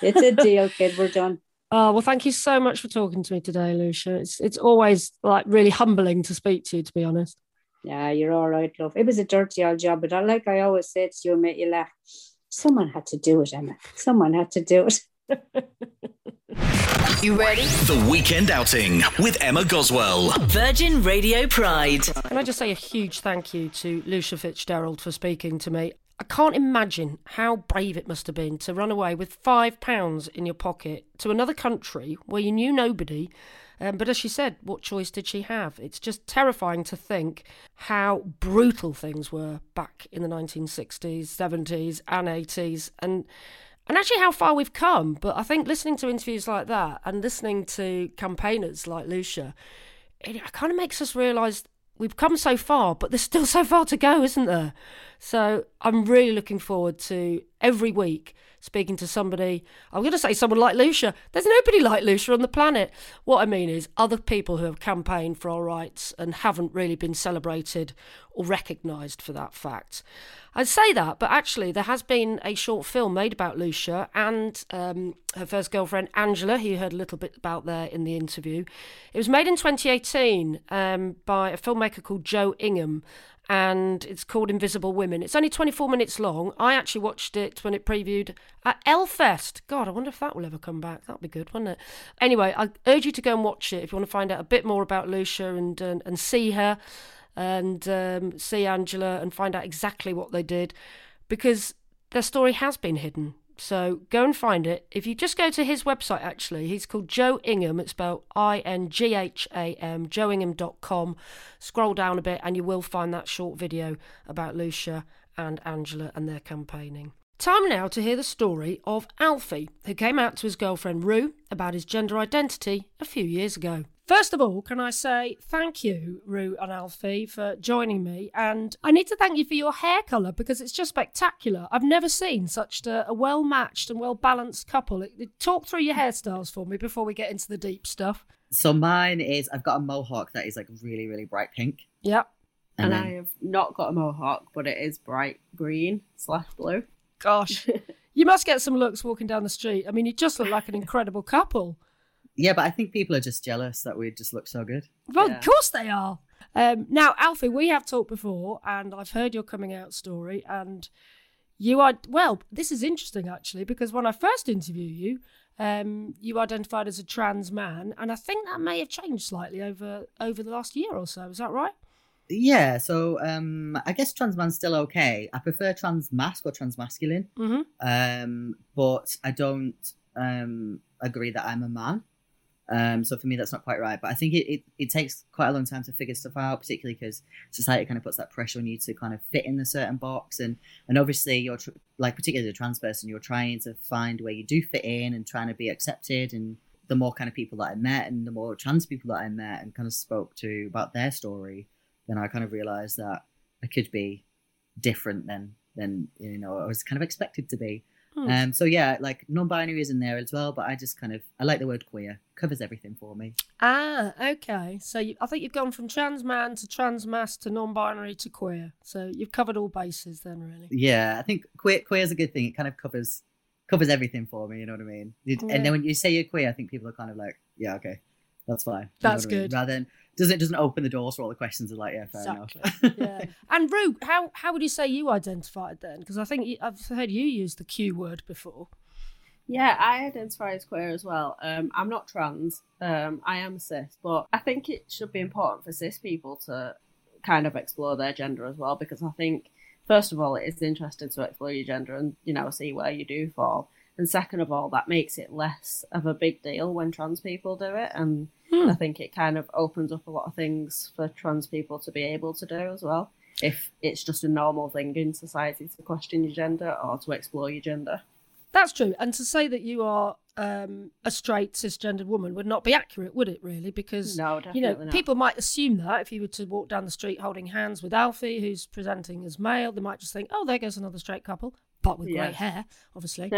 it's a deal, kid. We're done. Oh, well, thank you so much for talking to me today, Lucia. It's it's always like really humbling to speak to you, to be honest. Yeah, you're all right, love. It was a dirty old job, but I, like I always said to you, make you laugh. Someone had to do it, Emma. Someone had to do it. You ready? The Weekend Outing with Emma Goswell. Virgin Radio Pride. Can I just say a huge thank you to Lucia Fitzgerald for speaking to me? I can't imagine how brave it must have been to run away with five pounds in your pocket to another country where you knew nobody. Um, but as she said, what choice did she have? It's just terrifying to think how brutal things were back in the 1960s, 70s, and 80s, and and actually how far we've come. But I think listening to interviews like that and listening to campaigners like Lucia, it, kind of makes us realise we've come so far, but there's still so far to go, isn't there? So I'm really looking forward to every week speaking to somebody. I'm going to say someone like Lucia. There's nobody like Lucia on the planet. What I mean is other people who have campaigned for our rights and haven't really been celebrated or recognised for that fact. I'd say that, but actually, there has been a short film made about Lucia and um, her first girlfriend, Angela, who you heard a little bit about there in the interview. It was made in 2018 um, by a filmmaker called Joe Ingham, and it's called Invisible Women. It's only 24 minutes long. I actually watched it when it previewed at L-Fest. God, I wonder if that will ever come back. That'd be good, wouldn't it? Anyway, I urge you to go and watch it if you want to find out a bit more about Lucia and and, and see her and um, see Angela and find out exactly what they did because their story has been hidden. So go and find it. If you just go to his website, actually, he's called Joe Ingham. It's spelled I N G H A M, joeingham.com. Scroll down a bit and you will find that short video about Lucia and Angela and their campaigning. Time now to hear the story of Alfie, who came out to his girlfriend Rue about his gender identity a few years ago. First of all, can I say thank you, Rue and Alfie, for joining me? And I need to thank you for your hair colour because it's just spectacular. I've never seen such a, a well matched and well balanced couple. Talk through your hairstyles for me before we get into the deep stuff. So mine is I've got a mohawk that is like really, really bright pink. Yep. And, And I have not got a mohawk, but it is bright green slash blue. Gosh, you must get some looks walking down the street. I mean, you just look like an incredible couple. Yeah, but I think people are just jealous that we just look so good. Well, Yeah. of course they are. Um, now, Alfie, we have talked before, and I've heard your coming out story, and you are well. This is interesting actually because when I first interviewed you, um, you identified as a trans man, and I think that may have changed slightly over over the last year or so. Is that right? Yeah, so um I guess trans man's still okay. I prefer trans masc or trans masculine. Mm-hmm. Um, but I don't um agree that I'm a man. Um, so for me, that's not quite right. But I think it, it, it takes quite a long time to figure stuff out, particularly because society kind of puts that pressure on you to kind of fit in a certain box, and and obviously you're tr- like particularly as a trans person, you're trying to find where you do fit in and trying to be accepted. And the more kind of people that I met, and the more trans people that I met, and kind of spoke to about their story, then I kind of realized that I could be different than than you know I was kind of expected to be. Hmm. Um, so yeah, like non-binary is in there as well, but I just kind of I like the word queer covers everything for me. Ah, okay. So you, I think you've gone from trans man to trans masc to non-binary to queer. So you've covered all bases then, really. Yeah, I think queer queer is a good thing. It kind of covers covers everything for me. You know what I mean? Yeah. And then when you say you're queer, I think people are kind of like, yeah, okay, that's fine. You know That's I mean? good. Rather than does it doesn't open the doors for all the questions of like, yeah, fair Exactly. enough. yeah. And Rue, how how would you say you identified then? Because I think you, I've heard you use the Q word before. Yeah, I identify as queer as well. Um, I'm not trans. Um, I am cis, but I think it should be important for cis people to kind of explore their gender as well because I think first of all it is interesting to explore your gender and you know see where you do fall, and second of all that makes it less of a big deal when trans people do it, and Hmm. I think it kind of opens up a lot of things for trans people to be able to do as well. If it's just a normal thing in society to question your gender or to explore your gender. That's true. And to say that you are um, a straight cisgendered woman would not be accurate, would it? Really, because No, you know not. people might assume that if you were to walk down the street holding hands with Alfie, who's presenting as male, they might just think, "Oh, there goes another straight couple," but with Yeah. grey hair, obviously.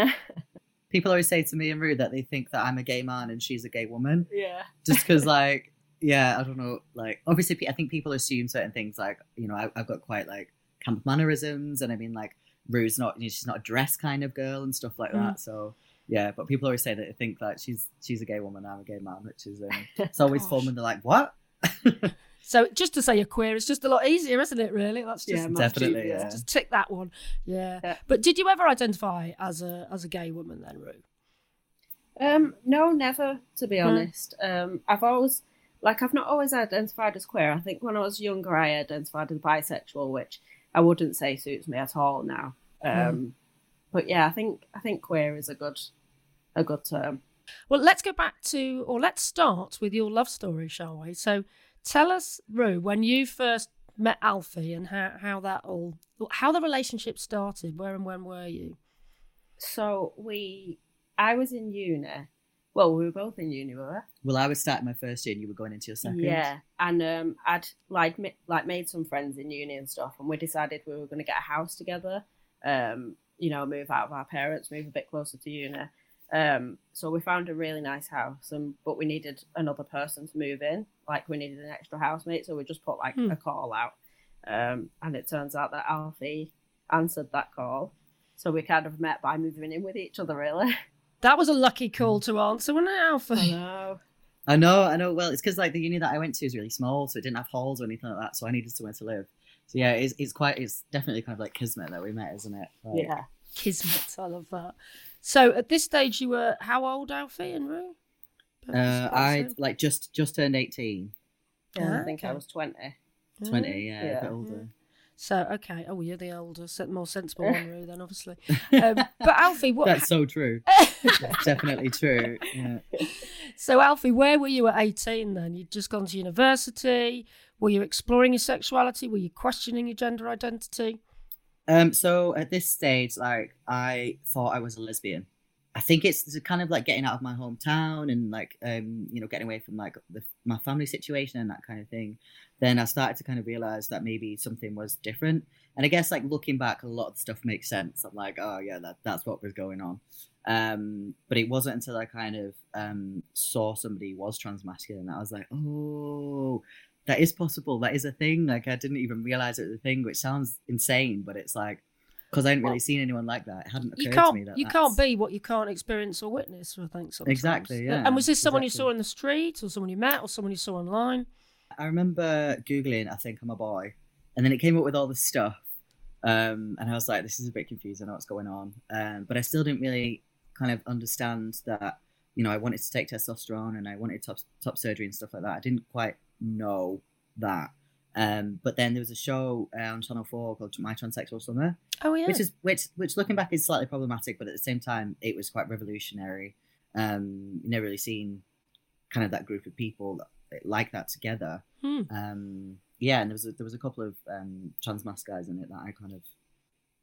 people always say to me and Rue that they think that I'm a gay man and she's a gay woman. Yeah. just because like yeah i don't know like obviously i think people assume certain things like you know I, i've got quite like camp mannerisms and i mean like rue's not you know, she's not a dress kind of girl and stuff like that so yeah but people always say that they think that she's she's a gay woman i'm a gay man which is um, it's always fun Gosh. when they're like what So just to say you're queer it's just a lot easier, isn't it? Really, that's just Yeah, Definitely, yeah. just tick that one. Yeah. Yeah. But did you ever identify as a as a gay woman then, Rue? Um, no, never. To be Hmm. honest, um, I've always like I've not always identified as queer. I think when I was younger, I identified as bisexual, which I wouldn't say suits me at all now. Um, but yeah, I think I think queer is a good a good term. Well, let's go back to, or let's start with your love story, shall we? So, tell us, Rue, when you first met Alfie and how, how that all, how the relationship started. Where and when were you? So we, I was in uni. Well, we were both in uni, were we? Well, I was starting my first year, and you were going into your second. Yeah, and um, I'd like ma- like made some friends in uni and stuff, and we decided we were going to get a house together. Um, you know, move out of our parents, move a bit closer to uni. Um, so we found a really nice house, and but we needed another person to move in. Like we needed an extra housemate, so we just put like Hmm. a call out. Um, and it turns out that Alfie answered that call, so we kind of met by moving in with each other. Really, That was a lucky call to answer, wasn't it, Alfie? I know. I know, I know. Well, it's because like the uni that I went to is really small, so it didn't have halls or anything like that. So I needed somewhere to live. So yeah, it's, it's quite, it's definitely kind of like kismet that we met, isn't it? Like, Yeah. Kismet, I love that. So, at this stage, you were how old, Alfie and Rue? Uh, I like just just turned eighteen. Yeah, I think I was twenty. 20, yeah, a Yeah. bit older. So, okay. Oh, you're the older, se- more sensible one, Rue, then, obviously. Um, but Alfie, what? That's so true. That's definitely true. Yeah. So, Alfie, where were you at 18 then? You'd just gone to university. Were you exploring your sexuality? Were you questioning your gender identity? Um, so at this stage, like I thought I was a lesbian. I think it's, it's kind of like getting out of my hometown and like um, you know, getting away from like the, my family situation and that kind of thing. Then I started to kind of realize that maybe something was different. And I guess like looking back, a lot of stuff makes sense. I'm like, oh yeah, that that's what was going on. Um, but it wasn't until I kind of um saw somebody was transmasculine that I was like, oh, that is possible. That is a thing. Like I didn't even realize it was a thing, which sounds insane, but it's like because I hadn't really Well, seen anyone like that. It hadn't occurred You to can't. me that You that's- can't be what you can't experience or witness. I think sometimes. Exactly, yeah, And was this someone you saw in the street, or someone you met, or someone you saw online? I remember googling, I think I'm a boy, and then it came up with all this stuff, um, and I was like, this is a bit confusing. I know what's going on, um, but I still didn't really kind of understand that. You know, I wanted to take testosterone and I wanted top top surgery and stuff like that. I didn't quite know that. Um, but then there was a show uh, on Channel Four called My Transsexual Summer, Oh yeah. which is which which looking back is slightly problematic, but at the same time it was quite revolutionary. Um, you never really seen kind of that group of people like that together. Hmm. Um, yeah, and there was a, there was a couple of um, trans masc guys in it that I kind of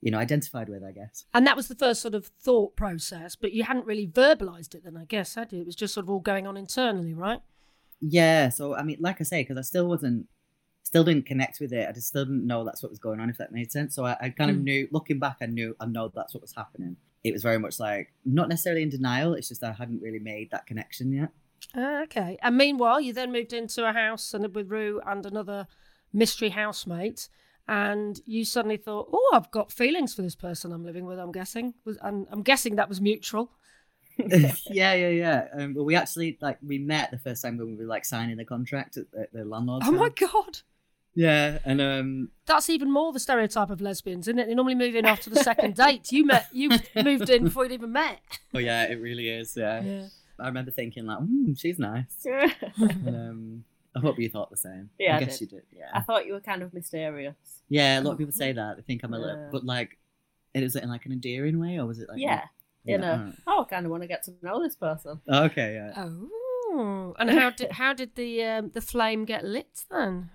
you know identified with, I guess. And that was the first sort of thought process, but you hadn't really verbalized it then, I guess, had you? It was just sort of all going on internally, right? Yeah, so I mean, like I say, because I still wasn't, still didn't connect with it. I just still didn't know that's what was going on, if that made sense. So I, I kind of Mm. knew, looking back, I knew, I know that's what was happening. It was very much like not necessarily in denial. It's just I hadn't really made that connection yet. Ah, okay. And meanwhile, you then moved into a house and with Rue and another mystery housemate, and you suddenly thought, "Oh, I've got feelings for this person I'm living with." I'm guessing, was and I'm guessing that was mutual. yeah, yeah, yeah. Um, well, we actually like we met the first time when we were like signing the contract at the, the landlord's. Oh my god, Yeah, and um, that's even more the stereotype of lesbians, isn't it? They normally move in after the second date. You met, you moved in before you'd even met. oh yeah, it really is. Yeah, Yeah. I remember thinking like, mm, she's nice. I And, um, I hope you thought the same. Yeah, I I guess did. you did. Yeah, I thought you were kind of mysterious. yeah. A lot of people say that. They think I'm a little, Yeah. but like, is it in like an endearing way or was it like? yeah, you know. alright. Oh, I kind of want to get to know this person. Okay, yeah. Oh, and how did how did the um, the flame get lit then?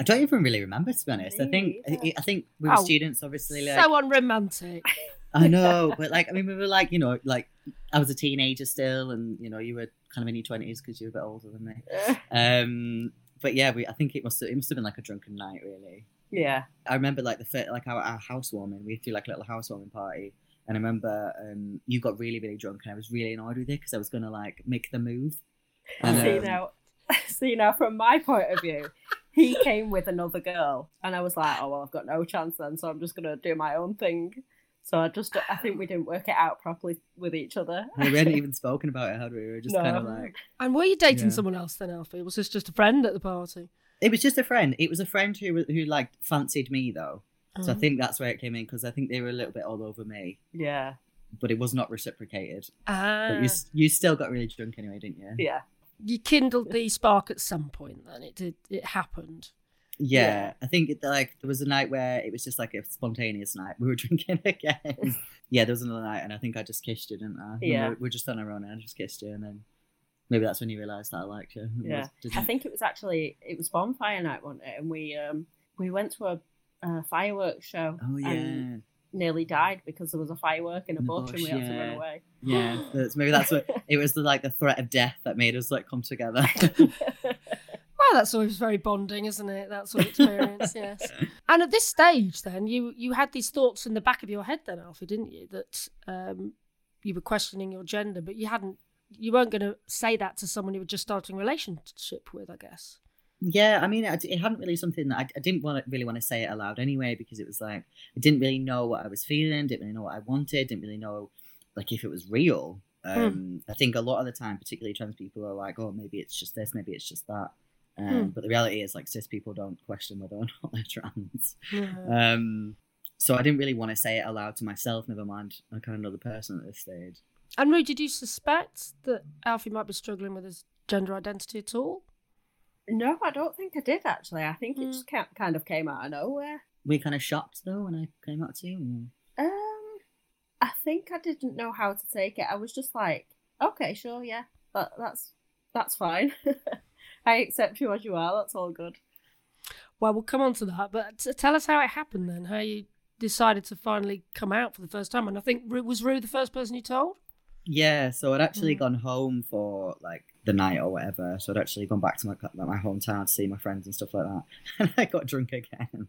I don't even really remember to be honest. I think I, I think we were Oh, students, obviously. Like, so unromantic. I know, but like, I mean, we were like, you know, like I was a teenager still, and you know, you were kind of in your twenties because you were a bit older than me. Um, but yeah, we, I think it must have, it must have been like a drunken night, really. yeah. I remember like the fir- like our, our housewarming. We threw like a little housewarming party, and I remember um, you got really really drunk, and I was really annoyed with it because I was gonna like make the move. And, see um, now, see now from my point of view, he came with another girl, and I was like, oh well, I've got no chance then, so I'm just gonna do my own thing. So I just, I think we didn't work it out properly with each other. we hadn't even spoken about it, had we? We were just No. kind of like, And were you dating Yeah. someone else then, Alfie? Was this just a friend at the party? it was just a friend. It was a friend who who like fancied me though. So I Oh. think that's where it came in because I think they were a little bit all over me. Yeah. but it was not reciprocated. Ah, But you you still got really drunk anyway, didn't you? Yeah. you kindled the spark at some point. Then it did. It happened. Yeah, Yeah. I think it, like there was a night where it was just like a spontaneous night. We were drinking again. yeah, there was another night, and I think I just kissed you, didn't I? Yeah. we were, we were just on our own, and I just kissed you, and then maybe that's when you realised that I liked you. Yeah. was- I think it was actually it was bonfire night one it? and we um we went to a, a fireworks show. Oh yeah, And nearly died because there was a firework in a In the bush, and we had to run away. yeah. That's, maybe that's what it was. The like the threat of death that made us like come together. Well, that's always very bonding, isn't it? That sort of experience, yes. And at this stage, then you you had these thoughts in the back of your head, then Alfie, didn't you? That um, you were questioning your gender, but you hadn't. You weren't going to say that to someone you were just starting a relationship with, I guess. Yeah, I mean, it, it hadn't really something that I, I didn't want to really want to say it aloud anyway because it was like I didn't really know what I was feeling, didn't really know what I wanted, didn't really know like if it was real. Um, I think a lot of the time, particularly trans people, are like, "Oh, maybe it's just this, maybe it's just that." Um, Hmm. But the reality is, like, cis people don't question whether or not they're trans. Yeah. Um, so I didn't really want to say it aloud to myself. Never mind, I kind of know the person at this stage. And Rue, did you suspect that Alfie might be struggling with his gender identity at all? No, I don't think I did actually. I think it Mm. just ca- kind of came out of nowhere. Were you kind of shocked though when I came out to you? or- Um, I think I didn't know how to take it. I was just like, okay, sure, yeah, that, that's that's fine. I accept you as you are. That's all good. Well, we'll come on to that, but t- tell us how it happened then. How you decided to finally come out for the first time, and I think Rue, was Rue the first person you told? Yeah, so I'd actually Mm. gone home for like the night or whatever. So I'd actually gone back to my like, my hometown to see my friends and stuff like that, and I got drunk again.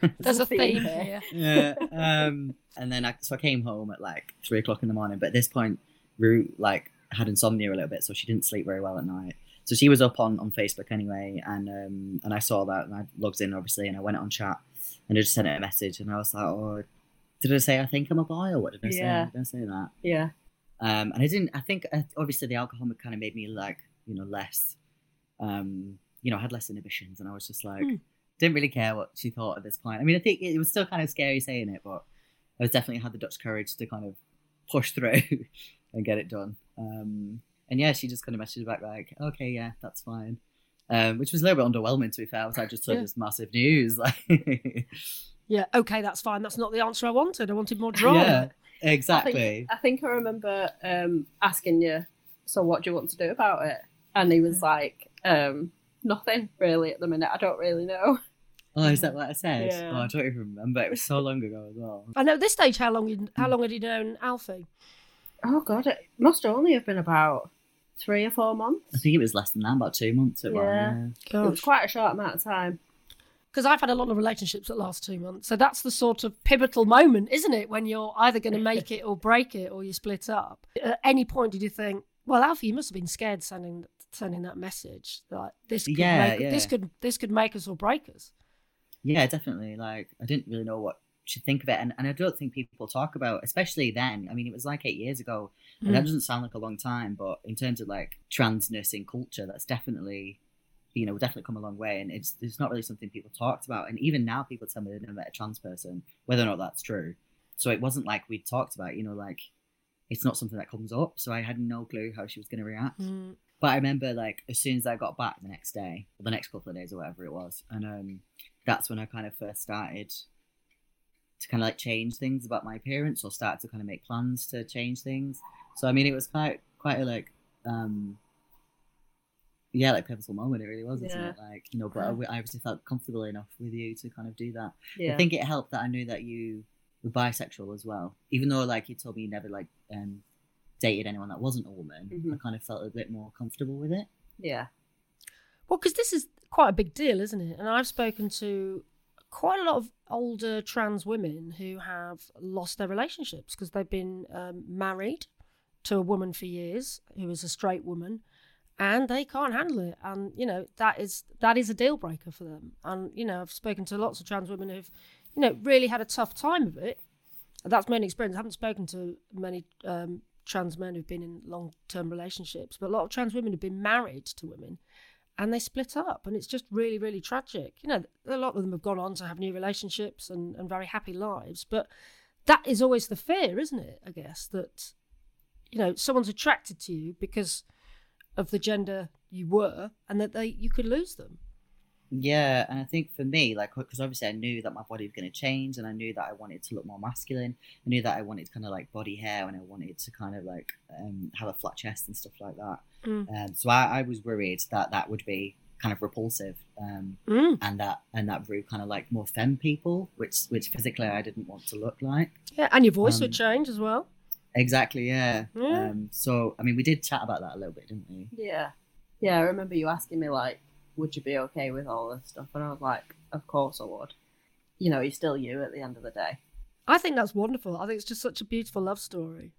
There's a theme here. yeah, um, and then I so I came home at like three o'clock in the morning. But at this point, Rue like had insomnia a little bit, so she didn't sleep very well at night. So she was up on, on Facebook anyway, and um, and I saw that, and I logged in obviously, and I went on chat, and I just sent her a message, and I was like, oh, did I say I think I'm a boy, or what did I say? Yeah. Did I say that? Yeah, Um, and I didn't. I think uh, obviously the alcohol kind of made me like you know less, um, you know, I had less inhibitions, and I was just like Hmm. didn't really care what she thought at this point. I mean, I think it was still kind of scary saying it, but I was definitely had the Dutch courage to kind of push through and get it done. Um, and yeah, she just kind of messaged back like, "Okay, yeah, that's fine." Um, which was a little bit underwhelming to be fair. I was like, just Yeah. this massive news, like, Yeah, okay, that's fine. That's not the answer I wanted. I wanted more drama. Yeah, I exactly. think, I think I remember um, asking you, so what do you want to do about it? And he was like, um, nothing really at the minute. I don't really know. Oh, is that what I said? Yeah. Oh, I don't even remember. It was so long ago as well. I know at this stage, how long how long had you known Alfie? Oh god, it must only have been about three or four months. I think it was less than that, about two months. It was, Yeah. It was quite a short amount of time. Because I've had a lot of relationships that last two months. So that's the sort of pivotal moment, isn't it? When you're either going to make it or break it, or you split up. At any point, did you think, "Well, Alfie, you must have been scared sending sending that message. Like this could Yeah, make this could this could make us or break us." Yeah, definitely. Like, I didn't really know what to think of it. And, and I don't think people talk about, especially then. I mean, it was like eight years ago. And that Mm. doesn't sound like a long time, but in terms of like transness in culture, that's definitely, you know, definitely come a long way. And it's, it's not really something people talked about. And even now, people tell me they've never met a trans person, whether or not that's true. So it wasn't like we talked about, you know, like it's not something that comes up. So I had no clue how she was going to react. Mm. But I remember like as soon as I got back the next day, or the next couple of days or whatever it was, and um, that's when I kind of first started to kind of like change things about my appearance or start to kind of make plans to change things. So I mean, it was quite quite a like um, yeah, like pivotal moment. It really was, isn't Yeah. it? Like you know, but I, I obviously felt comfortable enough with you to kind of do that. Yeah. I think it helped that I knew that you were bisexual as well. Even though like you told me you never like um dated anyone that wasn't a woman, Mhm. I kind of felt a bit more comfortable with it. yeah. Well, because this is quite a big deal, isn't it? And I've spoken to quite a lot of older trans women who have lost their relationships because they've been um, married to a woman for years who is a straight woman and they can't handle it. And you know that is that is a deal breaker for them. And you know i've spoken to lots of trans women who've you know really had a tough time of it. That's my own experience. I haven't spoken to many um, trans men who've been in long-term relationships but a lot of trans women have been married to women and they split up and it's just really really tragic. You know a lot of them have gone on to have new relationships and, and very happy lives but that is always the fear, isn't it? I guess that you know someone's attracted to you because of the gender you were, and that they you could lose them. Yeah, and I think for me, like, because obviously I knew that my body was going to change, and I knew that I wanted to look more masculine. I knew that I wanted to kind of like body hair, and I wanted to kind of like um, have a flat chest and stuff like that. Mm. Um, so I, I was worried that that would be kind of repulsive, um, Mm. and that and that drew kind of like more femme people, which which physically I didn't want to look like. Yeah, and your voice would Um, change as well. Exactly, yeah. Yeah. Um, so I mean, we did chat about that a little bit, didn't we? Yeah. Yeah, I remember you asking me, like, would you be okay with all this stuff? And I was like, of course I would. You know, you're still you at the end of the day. I think that's wonderful. I think it's just such a beautiful love story.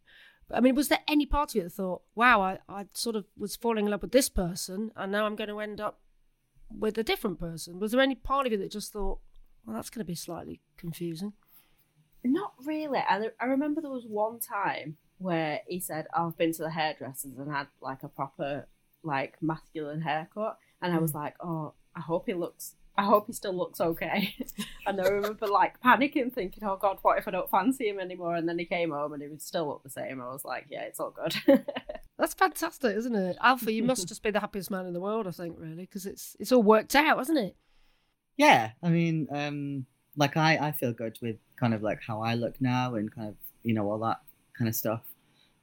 But, I mean, was there any part of you that thought, wow, I, I sort of was falling in love with this person and now I'm going to end up with a different person? Was there any part of you that just thought, well, that's going to be slightly confusing? Not really. I, I remember there was one time where he said, oh, I've been to the hairdressers and had like a proper, like, masculine haircut. And I was like, oh, I hope he looks, I hope he still looks okay. and I remember like panicking, thinking, oh God, what if I don't fancy him anymore? And then he came home and he would still look the same. I was like, yeah, it's all good. That's fantastic, isn't it? Alfie, you must just be the happiest man in the world, I think, really, because it's it's all worked out, hasn't it? Yeah, I mean, um, like I, I feel good with kind of like how I look now and kind of you know all that kind of stuff.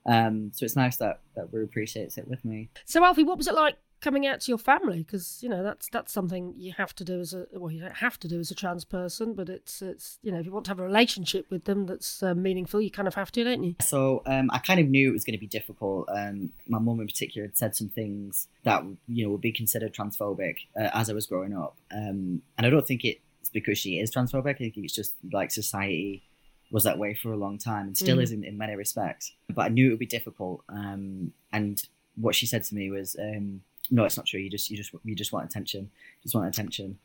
Um, so it's nice that that Rue appreciates it with me. So, Alfie, what was it like coming out to your family? Because you know that's that's something you have to do as a well, you don't have to do as a trans person, but it's it's you know if you want to have a relationship with them that's uh, meaningful, you kind of have to, don't you? So um, I kind of knew it was going to be difficult. Um, my mum in particular had said some things that you know would be considered transphobic uh, as I was growing up, um, and I don't think it's because she is transphobic. I think it's just like society was that way for a long time and still Mm. is in, in many respects. But I knew it would be difficult. Um, and what she said to me was, um, "No, it's not true. You just you just you just want attention. You just want attention."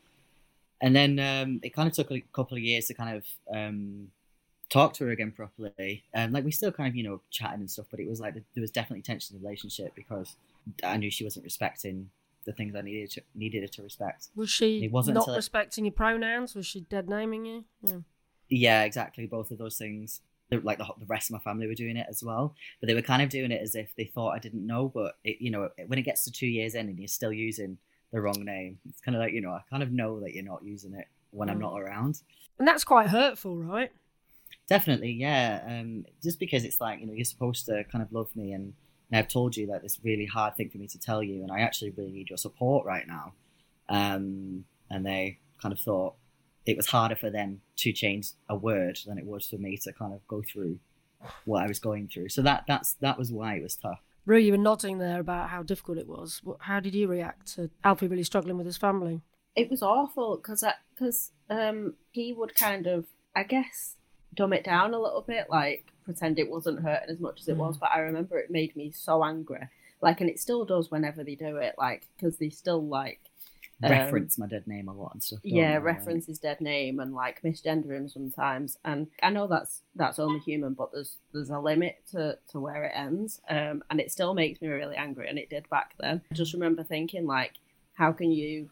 And then um, it kind of took a couple of years to kind of um, talk to her again properly. And like we still kind of you know chatting and stuff, but it was like there was definitely tension in the relationship because I knew she wasn't respecting the things I needed to, needed to respect. Was she It wasn't not until it- respecting your pronouns? Was she dead naming you? Yeah. Yeah, exactly. Both of those things. Like the, the rest of my family were doing it as well, but they were kind of doing it as if they thought I didn't know. But it, you know, when it gets to two years in and you're still using the wrong name, it's kind of like you know, I kind of know that you're not using it when I'm Mm. not around. And that's quite hurtful, right? Definitely, yeah. Um, just because it's like you know, you're supposed to kind of love me, and, and I've told you that it's really hard thing for me to tell you, and I actually really need your support right now. Um, and they kind of thought it was harder for them to change a word than it was for me to kind of go through what I was going through. So that that's that was why it was tough. Rue, you were nodding there about how difficult it was. How did you react to Alfie really struggling with his family? it was awful because because um he would kind of I guess dumb it down a little bit, like pretend it wasn't hurting as much as it was. But I remember it made me so angry, like, and it still does whenever they do it, like because they still like um, Reference my dead name a lot and stuff. yeah, they? Like- reference his dead name and like misgender him sometimes. And I know that's that's only human, but there's there's a limit to, to where it ends. Um, and it still makes me really angry, and it did back then. I just remember thinking like, how can you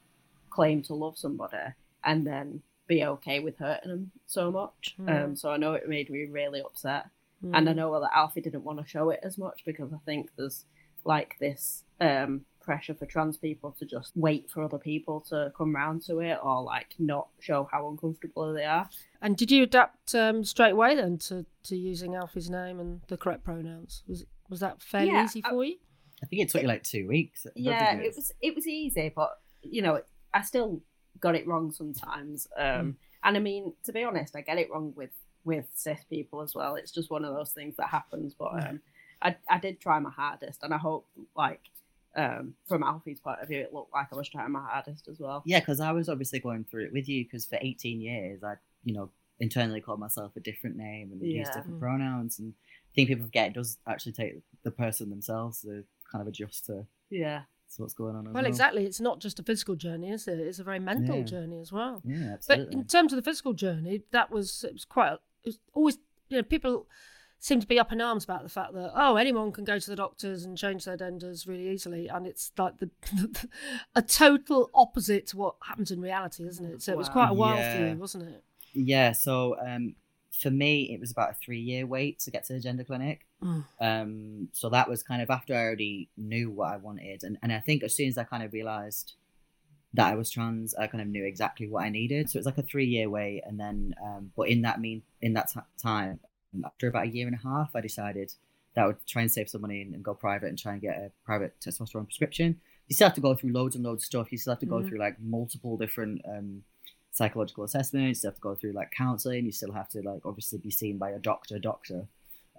claim to love somebody and then be okay with hurting them so much? Mm. Um, so I know it made me really upset, Mm. and I know that Alfie didn't want to show it as much because I think there's like this um pressure for trans people to just wait for other people to come round to it or like not show how uncomfortable they are. And did you adapt um, straight away then to, to using Alfie's name and the correct pronouns? Was was that fairly Yeah, easy I- for you? I think it took you like two weeks. Yeah, it was it was easy, but you know, I still got it wrong sometimes. Um, And I mean, to be honest, I get it wrong with with cis people as well. It's just one of those things that happens. But um, I I did try my hardest, and I hope like um, from Alfie's point of view, it looked like I was trying my hardest as well. Yeah, because I was obviously going through it with you because for 18 years I, you know, internally called myself a different name and used different Mm. pronouns. And I think people forget it does actually take the person themselves to kind of adjust to, Yeah. so what's going on. as Well, exactly. It's not just a physical journey, is it? It's a very mental Yeah. journey as well. Yeah, absolutely. But in terms of the physical journey, that was it was quite. It was always you know people seem to be up in arms about the fact that oh anyone can go to the doctors and change their genders really easily, and it's like the a total opposite to what happens in reality, isn't it? So it was quite a while for Yeah. you, wasn't it? Yeah, so um, for me, it was about a three year wait to get to the gender clinic. Mm. Um, so that was kind of after I already knew what I wanted, and and I think as soon as I kind of realized that I was trans, I kind of knew exactly what I needed. So it was like a three year wait, and then um, but in that mean in that t- time, after about a year and a half, I decided that I would try and save some money and, and go private and try and get a private testosterone prescription. You still have to go through loads and loads of stuff. You still have to go Mhm. through like multiple different um, psychological assessments. You still have to go through like counseling. You still have to like obviously be seen by a doctor, doctor.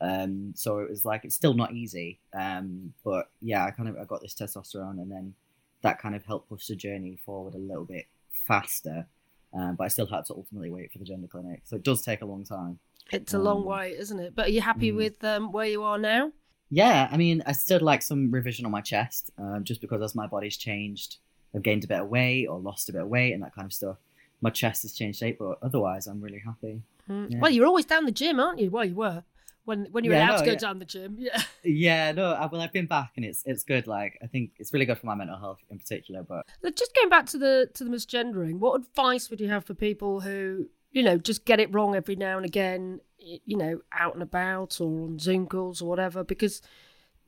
Um, so it was like it's still not easy. Um, but yeah, I kind of I got this testosterone, and then that kind of helped push the journey forward a little bit faster. Um, but I still had to ultimately wait for the gender clinic, so it does take a long time. It's a long Um, way, isn't it? But are you happy mm. with um, where you are now? Yeah, I mean, I still like some revision on my chest, um, just because as my body's changed, I've gained a bit of weight or lost a bit of weight and that kind of stuff. My chest has changed shape, but otherwise, I'm really happy. Mm. Yeah. Well, you're always down the gym, aren't you? Well, you were when when you're Yeah, allowed no, to go yeah. down the gym. Yeah. Yeah, no, I, well, I've been back and it's it's good. Like, I think it's really good for my mental health in particular. But Just going back to the to the misgendering, what advice would you have for people who you know just get it wrong every now and again? You know, out and about or on Zoom calls or whatever, because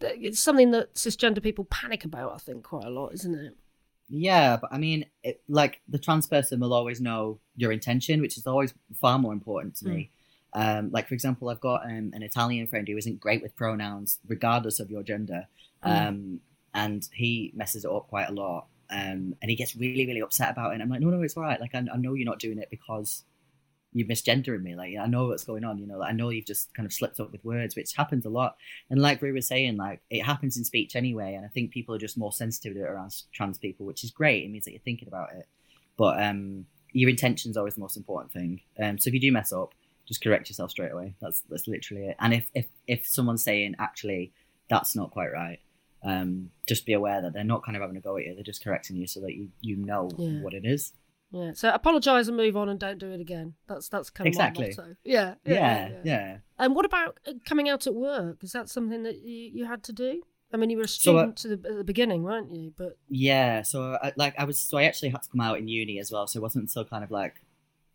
it's something that cisgender people panic about. I think quite a lot, isn't it? yeah, but I mean, it, like the trans person will always know your intention, which is always far more important to me. Hmm. Um, like for example, I've got um, an Italian friend who isn't great with pronouns, regardless of your gender, Mm. um, and he messes it up quite a lot. Um, and he gets really, really upset about it. And I'm like, no, no, it's all right. Like, I, I know you're not doing it because you're misgendering me. Like, I know what's going on. You know, like, I know you've just kind of slipped up with words, which happens a lot. And like we were saying, like, it happens in speech anyway. And I think people are just more sensitive to it around trans people, which is great. It means that you're thinking about it. But um, your intention's always the most important thing. Um, so if you do mess up, just correct yourself straight away. That's that's literally it. And if if if someone's saying actually that's not quite right, um, just be aware that they're not kind of having a go at you. They're just correcting you so that you you know Yeah. what it is. Yeah. So apologise and move on and don't do it again. That's that's kind of Exactly. my motto. Yeah. Yeah, yeah. And what about uh, coming out at work? Is that something that you, you had to do? I mean, you were a So, uh, student to the, at the beginning, weren't you? But Yeah, so I, like I was, so I actually had to come out in uni as well. So it wasn't until kind of like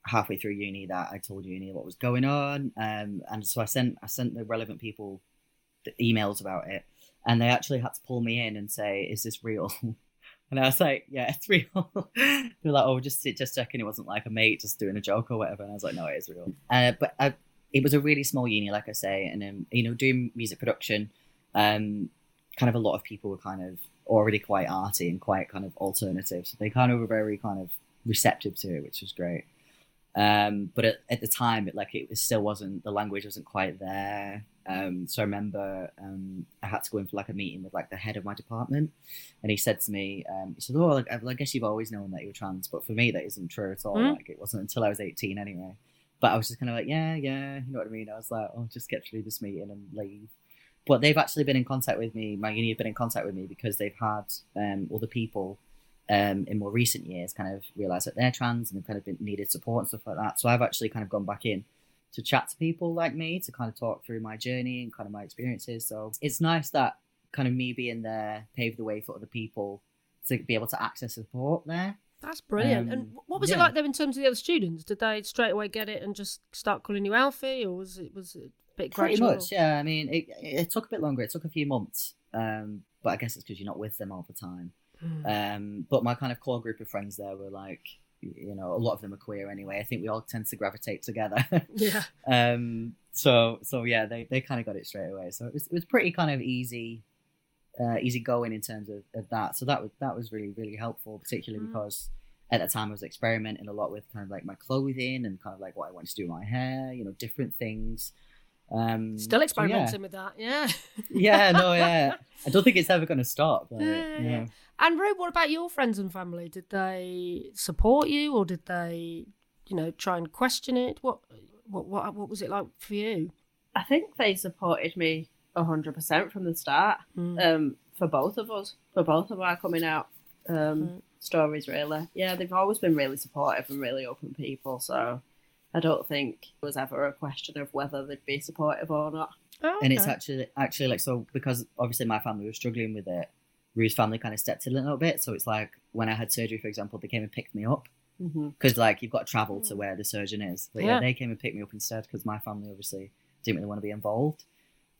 halfway through uni that I told uni what was going on. Um, and so I sent I sent the relevant people the emails about it, and they actually had to pull me in and say, "Is this real?" And I was like, "Yeah, it's real." They're like, "Oh, just just checking it wasn't like a mate just doing a joke or whatever." And I was like, "No, it is real." Uh, but I, it was a really small uni, like I say, and um, you know, doing music production. Um, kind of a lot of people were kind of already quite arty and quite kind of alternative. So they kind of were very kind of receptive to it, which was great. Um, but at, at the time, it like it still wasn't the language wasn't quite there. Um, so I remember um, I had to go in for like a meeting with like the head of my department, and he said to me, um, he said, "Oh, like, I, guess you've always known that you're trans, but for me that isn't true at all. Mm. Like it wasn't until I was 18 anyway." But I was just kind of like, "Yeah, yeah, you know what I mean." I was like, "Oh, just get through this meeting and leave." But they've actually been in contact with me. My uni have been in contact with me because they've had um, other people um, in more recent years kind of realised that they're trans and they've kind of been needed support and stuff like that. So I've actually kind of gone back in to chat to people like me to kind of talk through my journey and kind of my experiences. So it's nice that kind of me being there paved the way for other people to be able to access support there. that's brilliant. and Um, what was it like there in terms of the other students? Did they straight away get it and just start calling you Alfie, or was it was it a bit gradual? Pretty much, yeah. I mean, it, it took a bit longer. It took a few months, um, but I guess it's because you're not with them all the time. Mm. Um, but my kind of core group of friends there were like, you know, a lot of them are queer anyway. I think we all tend to gravitate together. Yeah. um, so so yeah, they, they kind of got it straight away. So it was it was pretty kind of easy, uh, easy going in terms of, of that. So that was that was really really helpful, particularly Mm. because at that time I was experimenting a lot with kind of like my clothing and kind of like what I wanted to do with my hair, you know, different things. Um, Still so yeah. experimenting with that, yeah. yeah, no, yeah. I don't think it's ever going to stop. Like, Yeah, yeah. Yeah. And Rue, what about your friends and family? Did they support you, or did they, you know, try and question it? What, what, what, what was it like for you? I think they supported me hundred percent from the start. Mm. Um, for both of us, for both of our coming out um, Mm. stories, really. Yeah, they've always been really supportive and really open people. So I don't think it was ever a question of whether they'd be supportive or not. Oh, and it's actually actually like so because obviously my family was struggling with it. Rue's family kind of stepped in a little bit, so it's like when I had surgery, for example, they came and picked me up because like you've got to travel to where the surgeon is. But yeah, Yeah. they came and picked me up instead because my family obviously didn't really want to be involved.